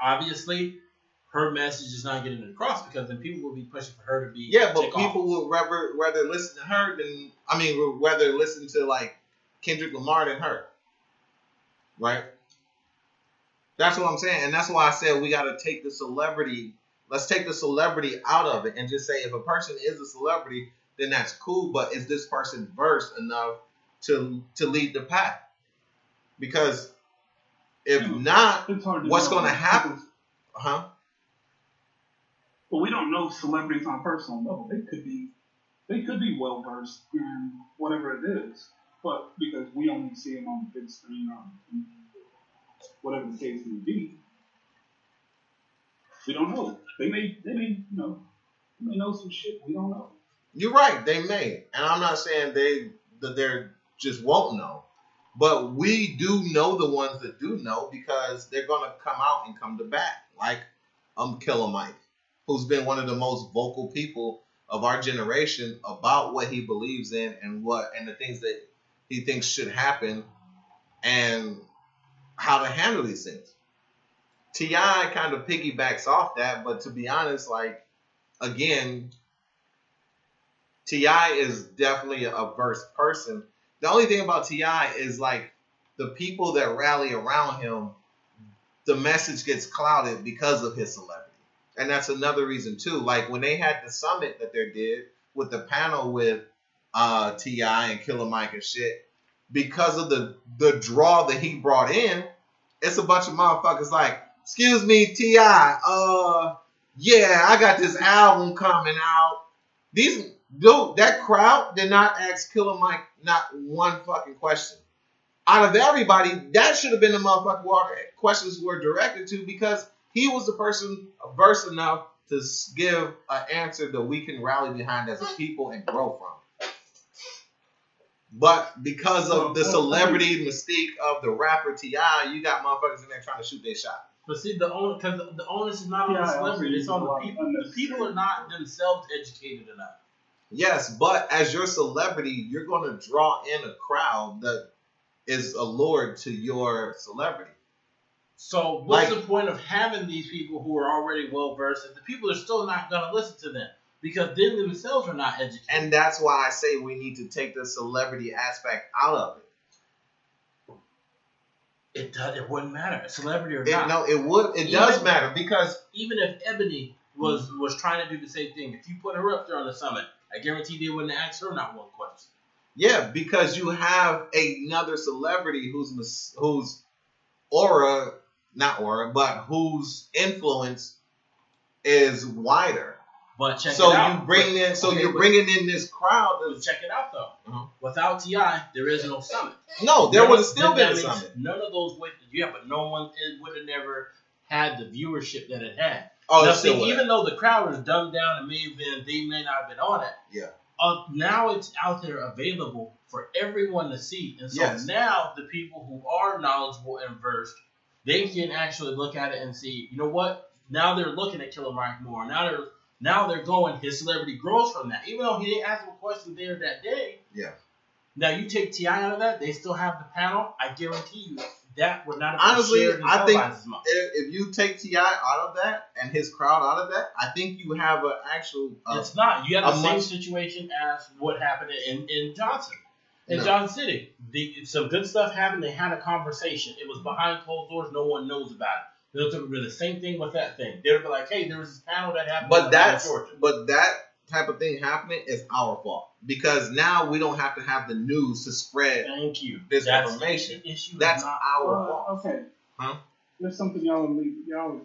obviously, her message is not getting across because then people will be pushing for her to be. Yeah, but people off. would rather rather listen to her than I mean, rather listen to like Kendrick Lamar than her, right? That's what I'm saying, and that's why I said we got to take the celebrity. Let's take the celebrity out of it and just say if a person is a celebrity, then that's cool. But is this person versed enough to to lead the pack? Because if Yeah. not, It's hard to What's happen? huh? But we don't know celebrities on a personal level. They could be, they could be well versed in whatever it is, but because we only see them on the big screen or whatever the case may be, we don't know. They may, they may, you know, they may know some shit we don't know. You're right, they may. And I'm not saying they that they're just won't know. But we do know the ones that do know because they're gonna come out and come to bat. Like um Killer Mike, who's been one of the most vocal people of our generation about what he believes in and what and the things that he thinks should happen and how to handle these things. T.I. kind of piggybacks off that, but to be honest, like again, Ti is definitely a verse person. The only thing about Ti is like the people that rally around him, the message gets clouded because of his celebrity, and that's another reason too. Like when they had the summit that they did with the panel with uh, Ti and Killer Mike and shit, because of the the draw that he brought in, it's a bunch of motherfuckers like, excuse me, Ti, uh, yeah, I got this album coming out. These dude, that crowd did not ask Killer Mike not one fucking question. Out of everybody, that should have been the motherfucker questions were directed to because he was the person versed enough to give an answer that we can rally behind as a people and grow from. But because of the celebrity mystique of the rapper Ti, you got motherfuckers in there trying to shoot their shot. But see, the onus because the onus is not on Yeah, the celebrity; it's on the people. The people are not themselves educated enough. Yes, but as your celebrity, you're going to draw in a crowd that is allured to your celebrity. So what's Like- the point of having these people who are already well versed if the people are still not going to listen to them because they themselves are not educated? And that's why I say we need to take the celebrity aspect out of it. It does. It wouldn't matter, celebrity or It- not. no, it would. It does matter because Even if Eboni was mm-hmm. was trying to do the same thing, if you put her up there on the summit, I guarantee they wouldn't ask her not one question. yeah, because you have another celebrity whose whose aura, not aura, but whose influence is wider. But check so it out. you bring in, so Okay, you're bringing in this crowd. That's, check it out though. Uh-huh. Without Ti, there is no summit. no, there would have still been a summit. None of those would, yeah, but no one would have never had the viewership that it had. Oh, now, see, even though the crowd is dumbed down and may have been, they may not have been on it. Yeah. Uh, now it's out there available for everyone to see, and so Yes. now the people who are knowledgeable and versed, they can actually look at it and see, you know what? Now they're looking at Killer Mike more. Now they're now they're going. His celebrity grows from that, even though he didn't ask a question there that day. Yeah. Now you take Ti out of that, they still have the panel. I guarantee you that would not have been Honestly, I think as much. if, if you take Ti out of that and his crowd out of that, I think you have an actual. Uh, It's not. You have the a same much- situation as what happened in, in Johnson. In No. Johnson City. The, some good stuff happened. They had a conversation. It was behind closed doors. No one knows about it. They'll do the same thing with that thing. They'll be like, hey, there was this panel that happened but in that's Georgia. but that type of thing happening is our fault because now we don't have to have the news to spread. Thank you. This That's information. The issue that's not, our fault. Uh, okay. Huh? There's something y'all. Y'all.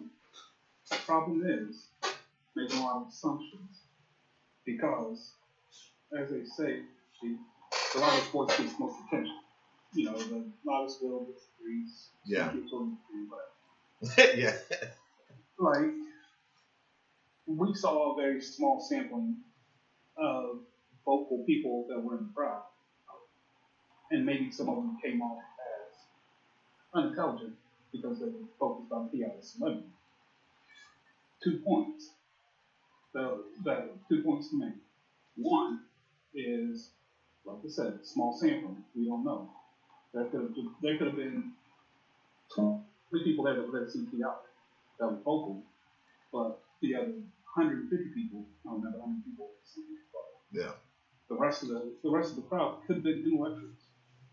The problem is making a lot of assumptions because, as they say, the, the lot of sports gets most attention. You know, the loudest will gets the threes. Yeah. Gets on the three, but <laughs> yeah. like we saw a very small sampling of vocal people that were in the crowd, and maybe some of them came off as unintelligent because they were focused on T.I.'s celebrity. Two points. The, the two points to make. One is, like I said, small sampling. We don't know. There could have there could have been three people there that were there to see T.I. that were vocal, but the other 150 people, I don't remember how many people were seeing it, Yeah. the rest of the the rest of the crowd could have been intellectuals.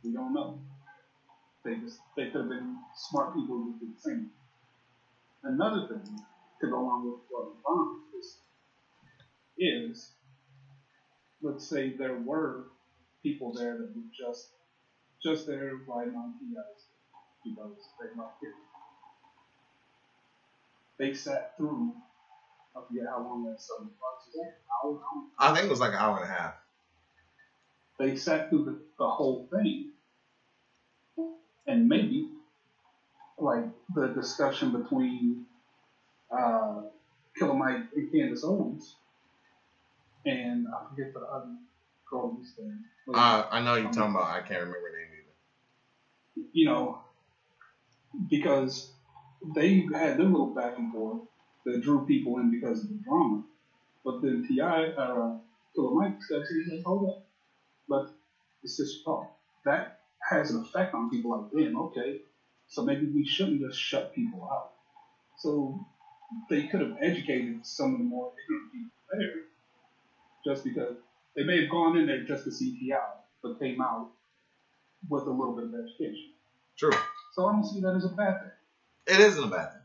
We don't know. They just they could have been smart people who did the same. Another thing to go along with what Ron is is let's say there were people there that were just just there riding on T.I.'s because they liked it. They sat through I forget how long that seven was. Was an hour? How? I think it was like an hour and a half. they sat through the, the whole thing. And maybe, like, the discussion between uh, Killer Mike and Candace Owens, and I forget the other girl who's there. Uh, I know you're talking about. I can't remember her name either. you know, because they had their little back and forth that drew people in because of the drama. But then T.I., uh, Killer Mike steps in and says, hold up, but it's just talk. That has an effect on people like, them. okay, so maybe we shouldn't just shut people out. So they could have educated some of the more ignorant people there just because they may have gone in there just to see T.I., but came out with a little bit of education. True. So I don't see that as a bad thing. It isn't a bad thing.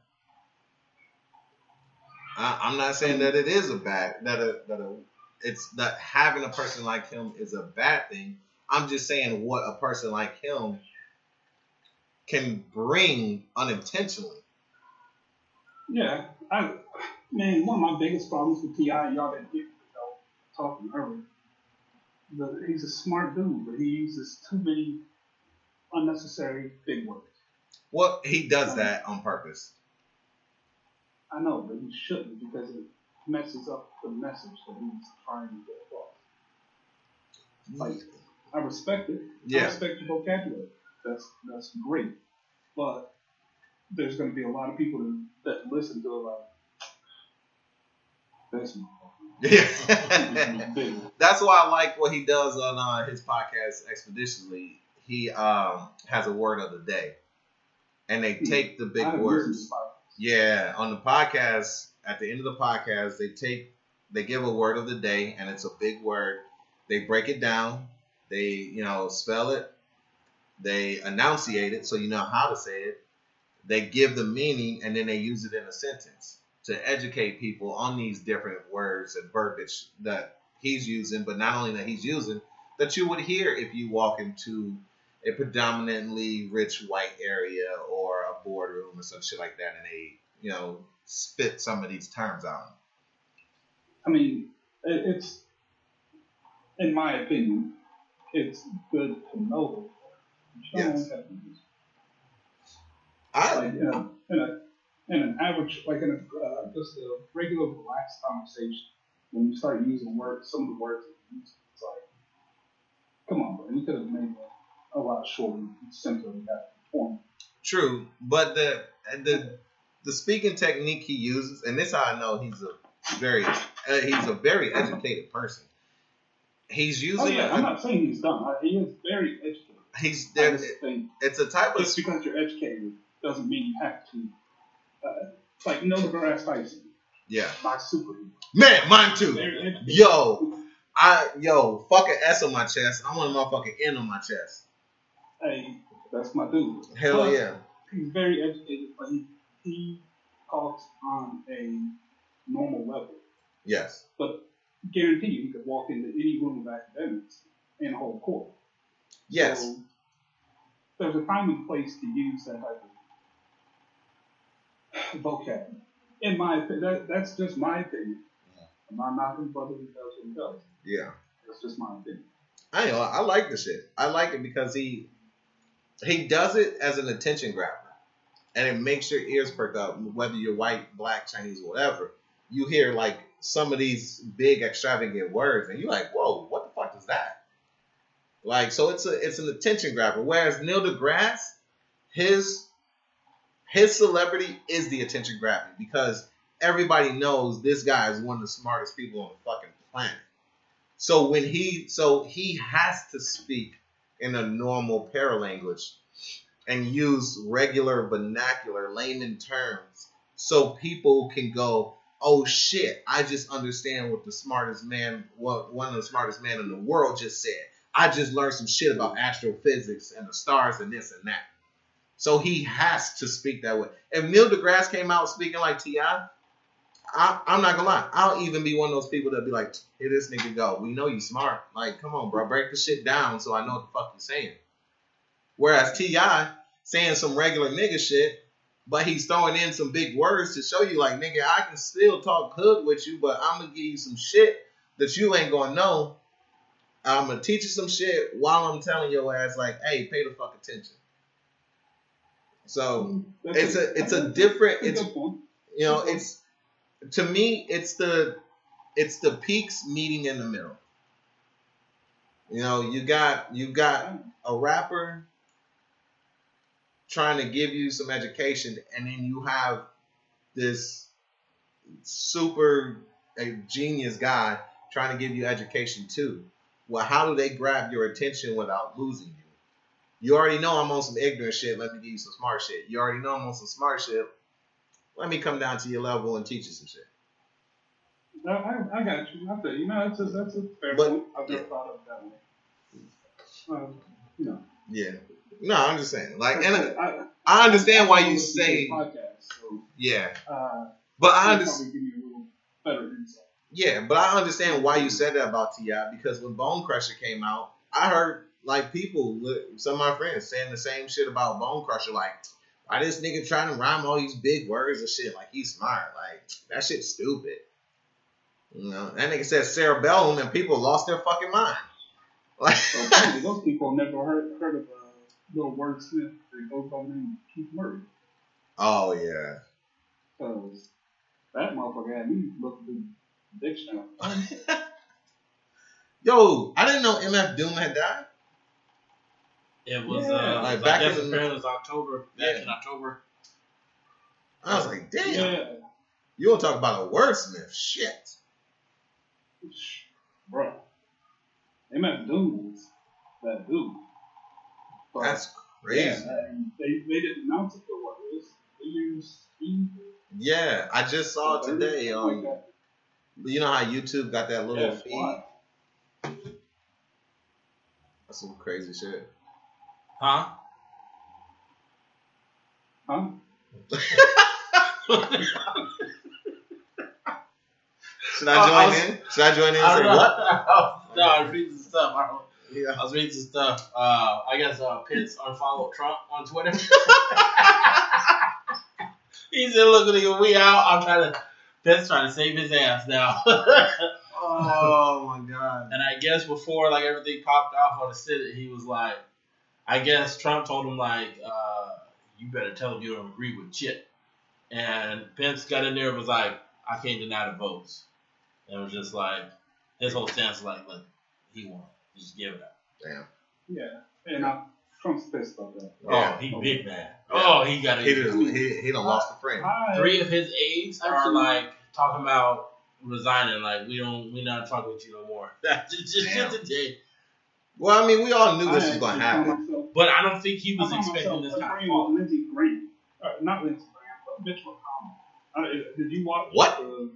I, I'm not saying that it is a bad that a that a it's that having a person like him is a bad thing. I'm just saying what a person like him can bring unintentionally. Yeah, I man, one of my biggest problems with Ti, y'all didn't get talking earlier. The, he's a smart dude, but he uses too many unnecessary big words. Well, he does that on purpose. I know, but he shouldn't because it messes up the message that he's trying to get across. Like, I respect it. I respect your vocabulary. That's that's great. But there's going to be a lot of people that, that listen to it like, this Yeah. motherfucker. <laughs> big. That's why I like what he does on uh, his podcast Expeditiously. He um, has a word of the day, and they take the big words. listened to podcasts. Yeah, on the podcast, at the end of the podcast, they take they give a word of the day, and it's a big word. They break it down. They you know spell it. They enunciate it so you know how to say it. They give the meaning, and then they use it in a sentence to educate people on these different words and verbiage that he's using. But not only that he's using, that you would hear if you walk into a predominantly rich white area or a boardroom or some shit like that, and they, you know, spit some of these terms out. I mean, it's, in my opinion, it's good to know those words. Don't Yes. have to use I like, in a, in a in an average, like in a uh, just a regular relaxed conversation, when you start using words, some of the words that you use, it's like, come on, bro, you could have made it a lot shorter and simpler than that point. True, but the the the speaking technique he uses, and this how I know he's a very uh, he's a very educated person. He's using. Oh yeah, I'm not saying he's dumb. I- He is very educated. he's there. think It's a type of just because you're educated doesn't mean you have to. Uh, like Neil deGrasse Tyson, yeah. my superhero. Man, mine too. Yo, I yo fucking S on my chest. I want a motherfucking N on my chest. Hey, that's my dude. Hell Plus, yeah. He's very educated, but he he talks on a normal level. Yes. But guarantee you, he could walk into any room of academics and hold court. Yes. So, there's a time and place to use that type of vocab. In my opinion, that, that's just my opinion. I'm not knocking the brother who does what he does. Yeah. That's just my opinion. I know. I like the shit. I like it because he he does it as an attention grabber, and it makes your ears perk up. Whether you're white, black, Chinese, whatever, you hear like some of these big extravagant words, and you're like, "Whoa, what the fuck is that?" Like, so it's a it's an attention grabber. Whereas Neil deGrasse, his his celebrity is the attention grabbing because everybody knows this guy is one of the smartest people on the fucking planet. So when he so he has to speak in a normal paralanguage and use regular vernacular layman terms so people can go, oh shit, I just understand what the smartest man what one of the smartest men in the world just said. I just learned some shit about astrophysics and the stars and this and that. So he has to speak that way. If Neil deGrasse came out speaking like T.I., I, I'm not gonna lie. I'll even be one of those people that be like, "Here this nigga go. We know you smart. Like, come on, bro, break the shit down so I know what the fuck you're saying." Whereas T.I. saying some regular nigga shit, but he's throwing in some big words to show you, like, nigga, I can still talk hood with you, but I'm gonna give you some shit that you ain't gonna know. I'm gonna teach you some shit while I'm telling your ass, like, hey, pay the fuck attention. So That's it's a it's a different it's a good point. you know it's to me it's the it's the peaks meeting in the middle. You know you got you got a rapper trying to give you some education and then you have this super a genius guy trying to give you education too. Well how do they grab your attention without losing you? You already know i'm on some ignorant shit let me give you some smart shit. You already know i'm on some smart shit let me come down to your level and teach you some shit No, I, I got you. I feel you. No, that's a, that's a fair But- point. I've never yeah. thought of that way. Um, you know, yeah no i'm just saying like and I, I, understand why you say podcast, so yeah uh, but i understand give you a little better insight. Yeah, but I understand why you said that about T.I. because when Bone Crusher came out, I heard like people, some of my friends saying the same shit about Bone Crusher. Like, why this nigga trying to rhyme all these big words and shit? Like he's smart. Like that shit's stupid. You know, that nigga said cerebellum and people lost their fucking mind. <laughs> Like, those people never heard heard of uh, a little wordsmith that goes by the name Keith Murray. oh yeah, Because that motherfucker had me looking through the dictionary. <laughs> yo, I didn't know MF Doom had died. It was Yeah. uh, Like I back guess in- apparently it was October. Back Yeah. in October. I was like, damn, Yeah. you want to talk about a wordsmith? Shit. Bro. they Doom was that dude. But, That's crazy. Yeah, they, they didn't announce it for what it was. They used Steve. Yeah, I just saw it today. something Um, like you know how YouTube got that little Yeah, feed? wild. That's some crazy shit. Huh? Huh? Should I join I was- in? Should I join in and I say know. what? <laughs> no, I was reading some stuff. I, don't, Yeah. I was reading some stuff. Uh, I guess uh, Pence unfollowed Trump on Twitter. <laughs> he said, "Look, nigga, we out. I'm trying to." Pence trying to save his ass now. <laughs> Oh my god. And I guess before like everything popped off on the Senate, he was like, I guess Trump told him like, uh, you better tell him you don't agree with shit. And Pence got in there and was like, I can't deny the votes. And it was just like, his whole stance was like, look, he won. Just give it up. Damn. Yeah, and uh, Trump's pissed about that. Yeah. Oh, he big mad. Yeah. Oh, he got He it. just he he done lost a friend. I, Three of his aides are like talking about resigning. Like, we don't, we not talking with you no more. <laughs> That's just, just, Damn. just a. Well, I mean, we all knew I this was gonna found happen. Myself- But I don't think he was expecting this kind agreeing of fall. Lindsey Graham. Uh, not Lindsey Graham, but Mitch McConnell. Uh, did you watch What? The,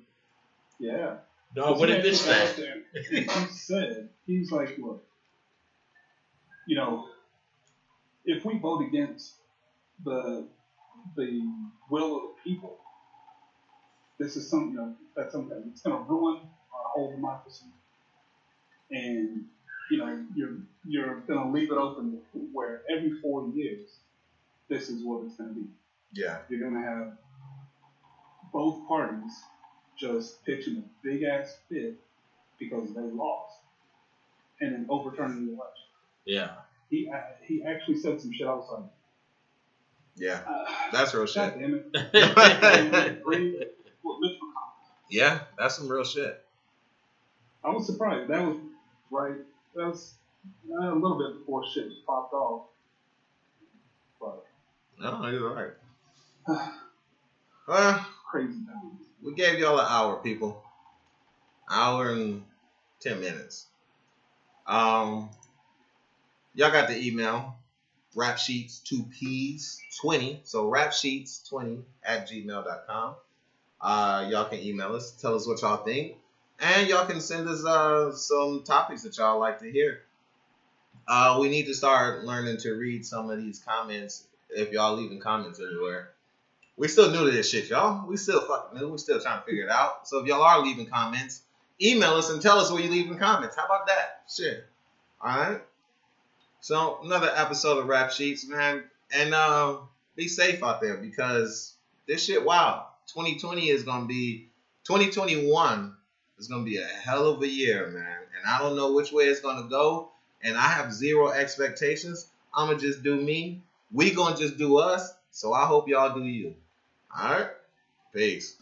yeah. No, what did He Mitch actually say? got out there and He said, he's like, look, you know, if we vote against the the will of the people, this is something you know, that's something that's going to ruin our whole democracy. And you know, you're you're going to leave it open where every four years, this is what it's going to be. Yeah. You're going to have both parties just pitching a big ass fit because they lost, and then overturning the election. Yeah. He uh, he actually said some shit. I was like, Yeah. uh, That's real God shit. damn it. <laughs> I agree with Mitch McConnell. Yeah, that's some real shit. I was surprised. That was right. That was uh, a little bit before shit popped off. But No, you're right. Well, <sighs> crazy times. we gave y'all an hour, people. Hour and ten minutes. Um, y'all got the email. Rap sheets two P's twenty. So rap sheets twenty at gmail.com. Uh, y'all can email us, tell us what y'all think, and y'all can send us uh some topics that y'all like to hear. Uh, we need to start learning to read some of these comments. If y'all leaving comments anywhere, we still new to this shit, y'all. We still fucking new. We still trying to figure it out. So if y'all are leaving comments, email us and tell us where you're leaving comments. How about that? Shit. All right. So another episode of Rap Sheets, man, and um, be safe out there because this shit. Wow, 2020 is gonna be 2021 is gonna be a hell of a year, man. And I don't know which way it's gonna go, and I have zero expectations. I'ma just do me. We gonna just do us. So I hope y'all do you. All right. Peace.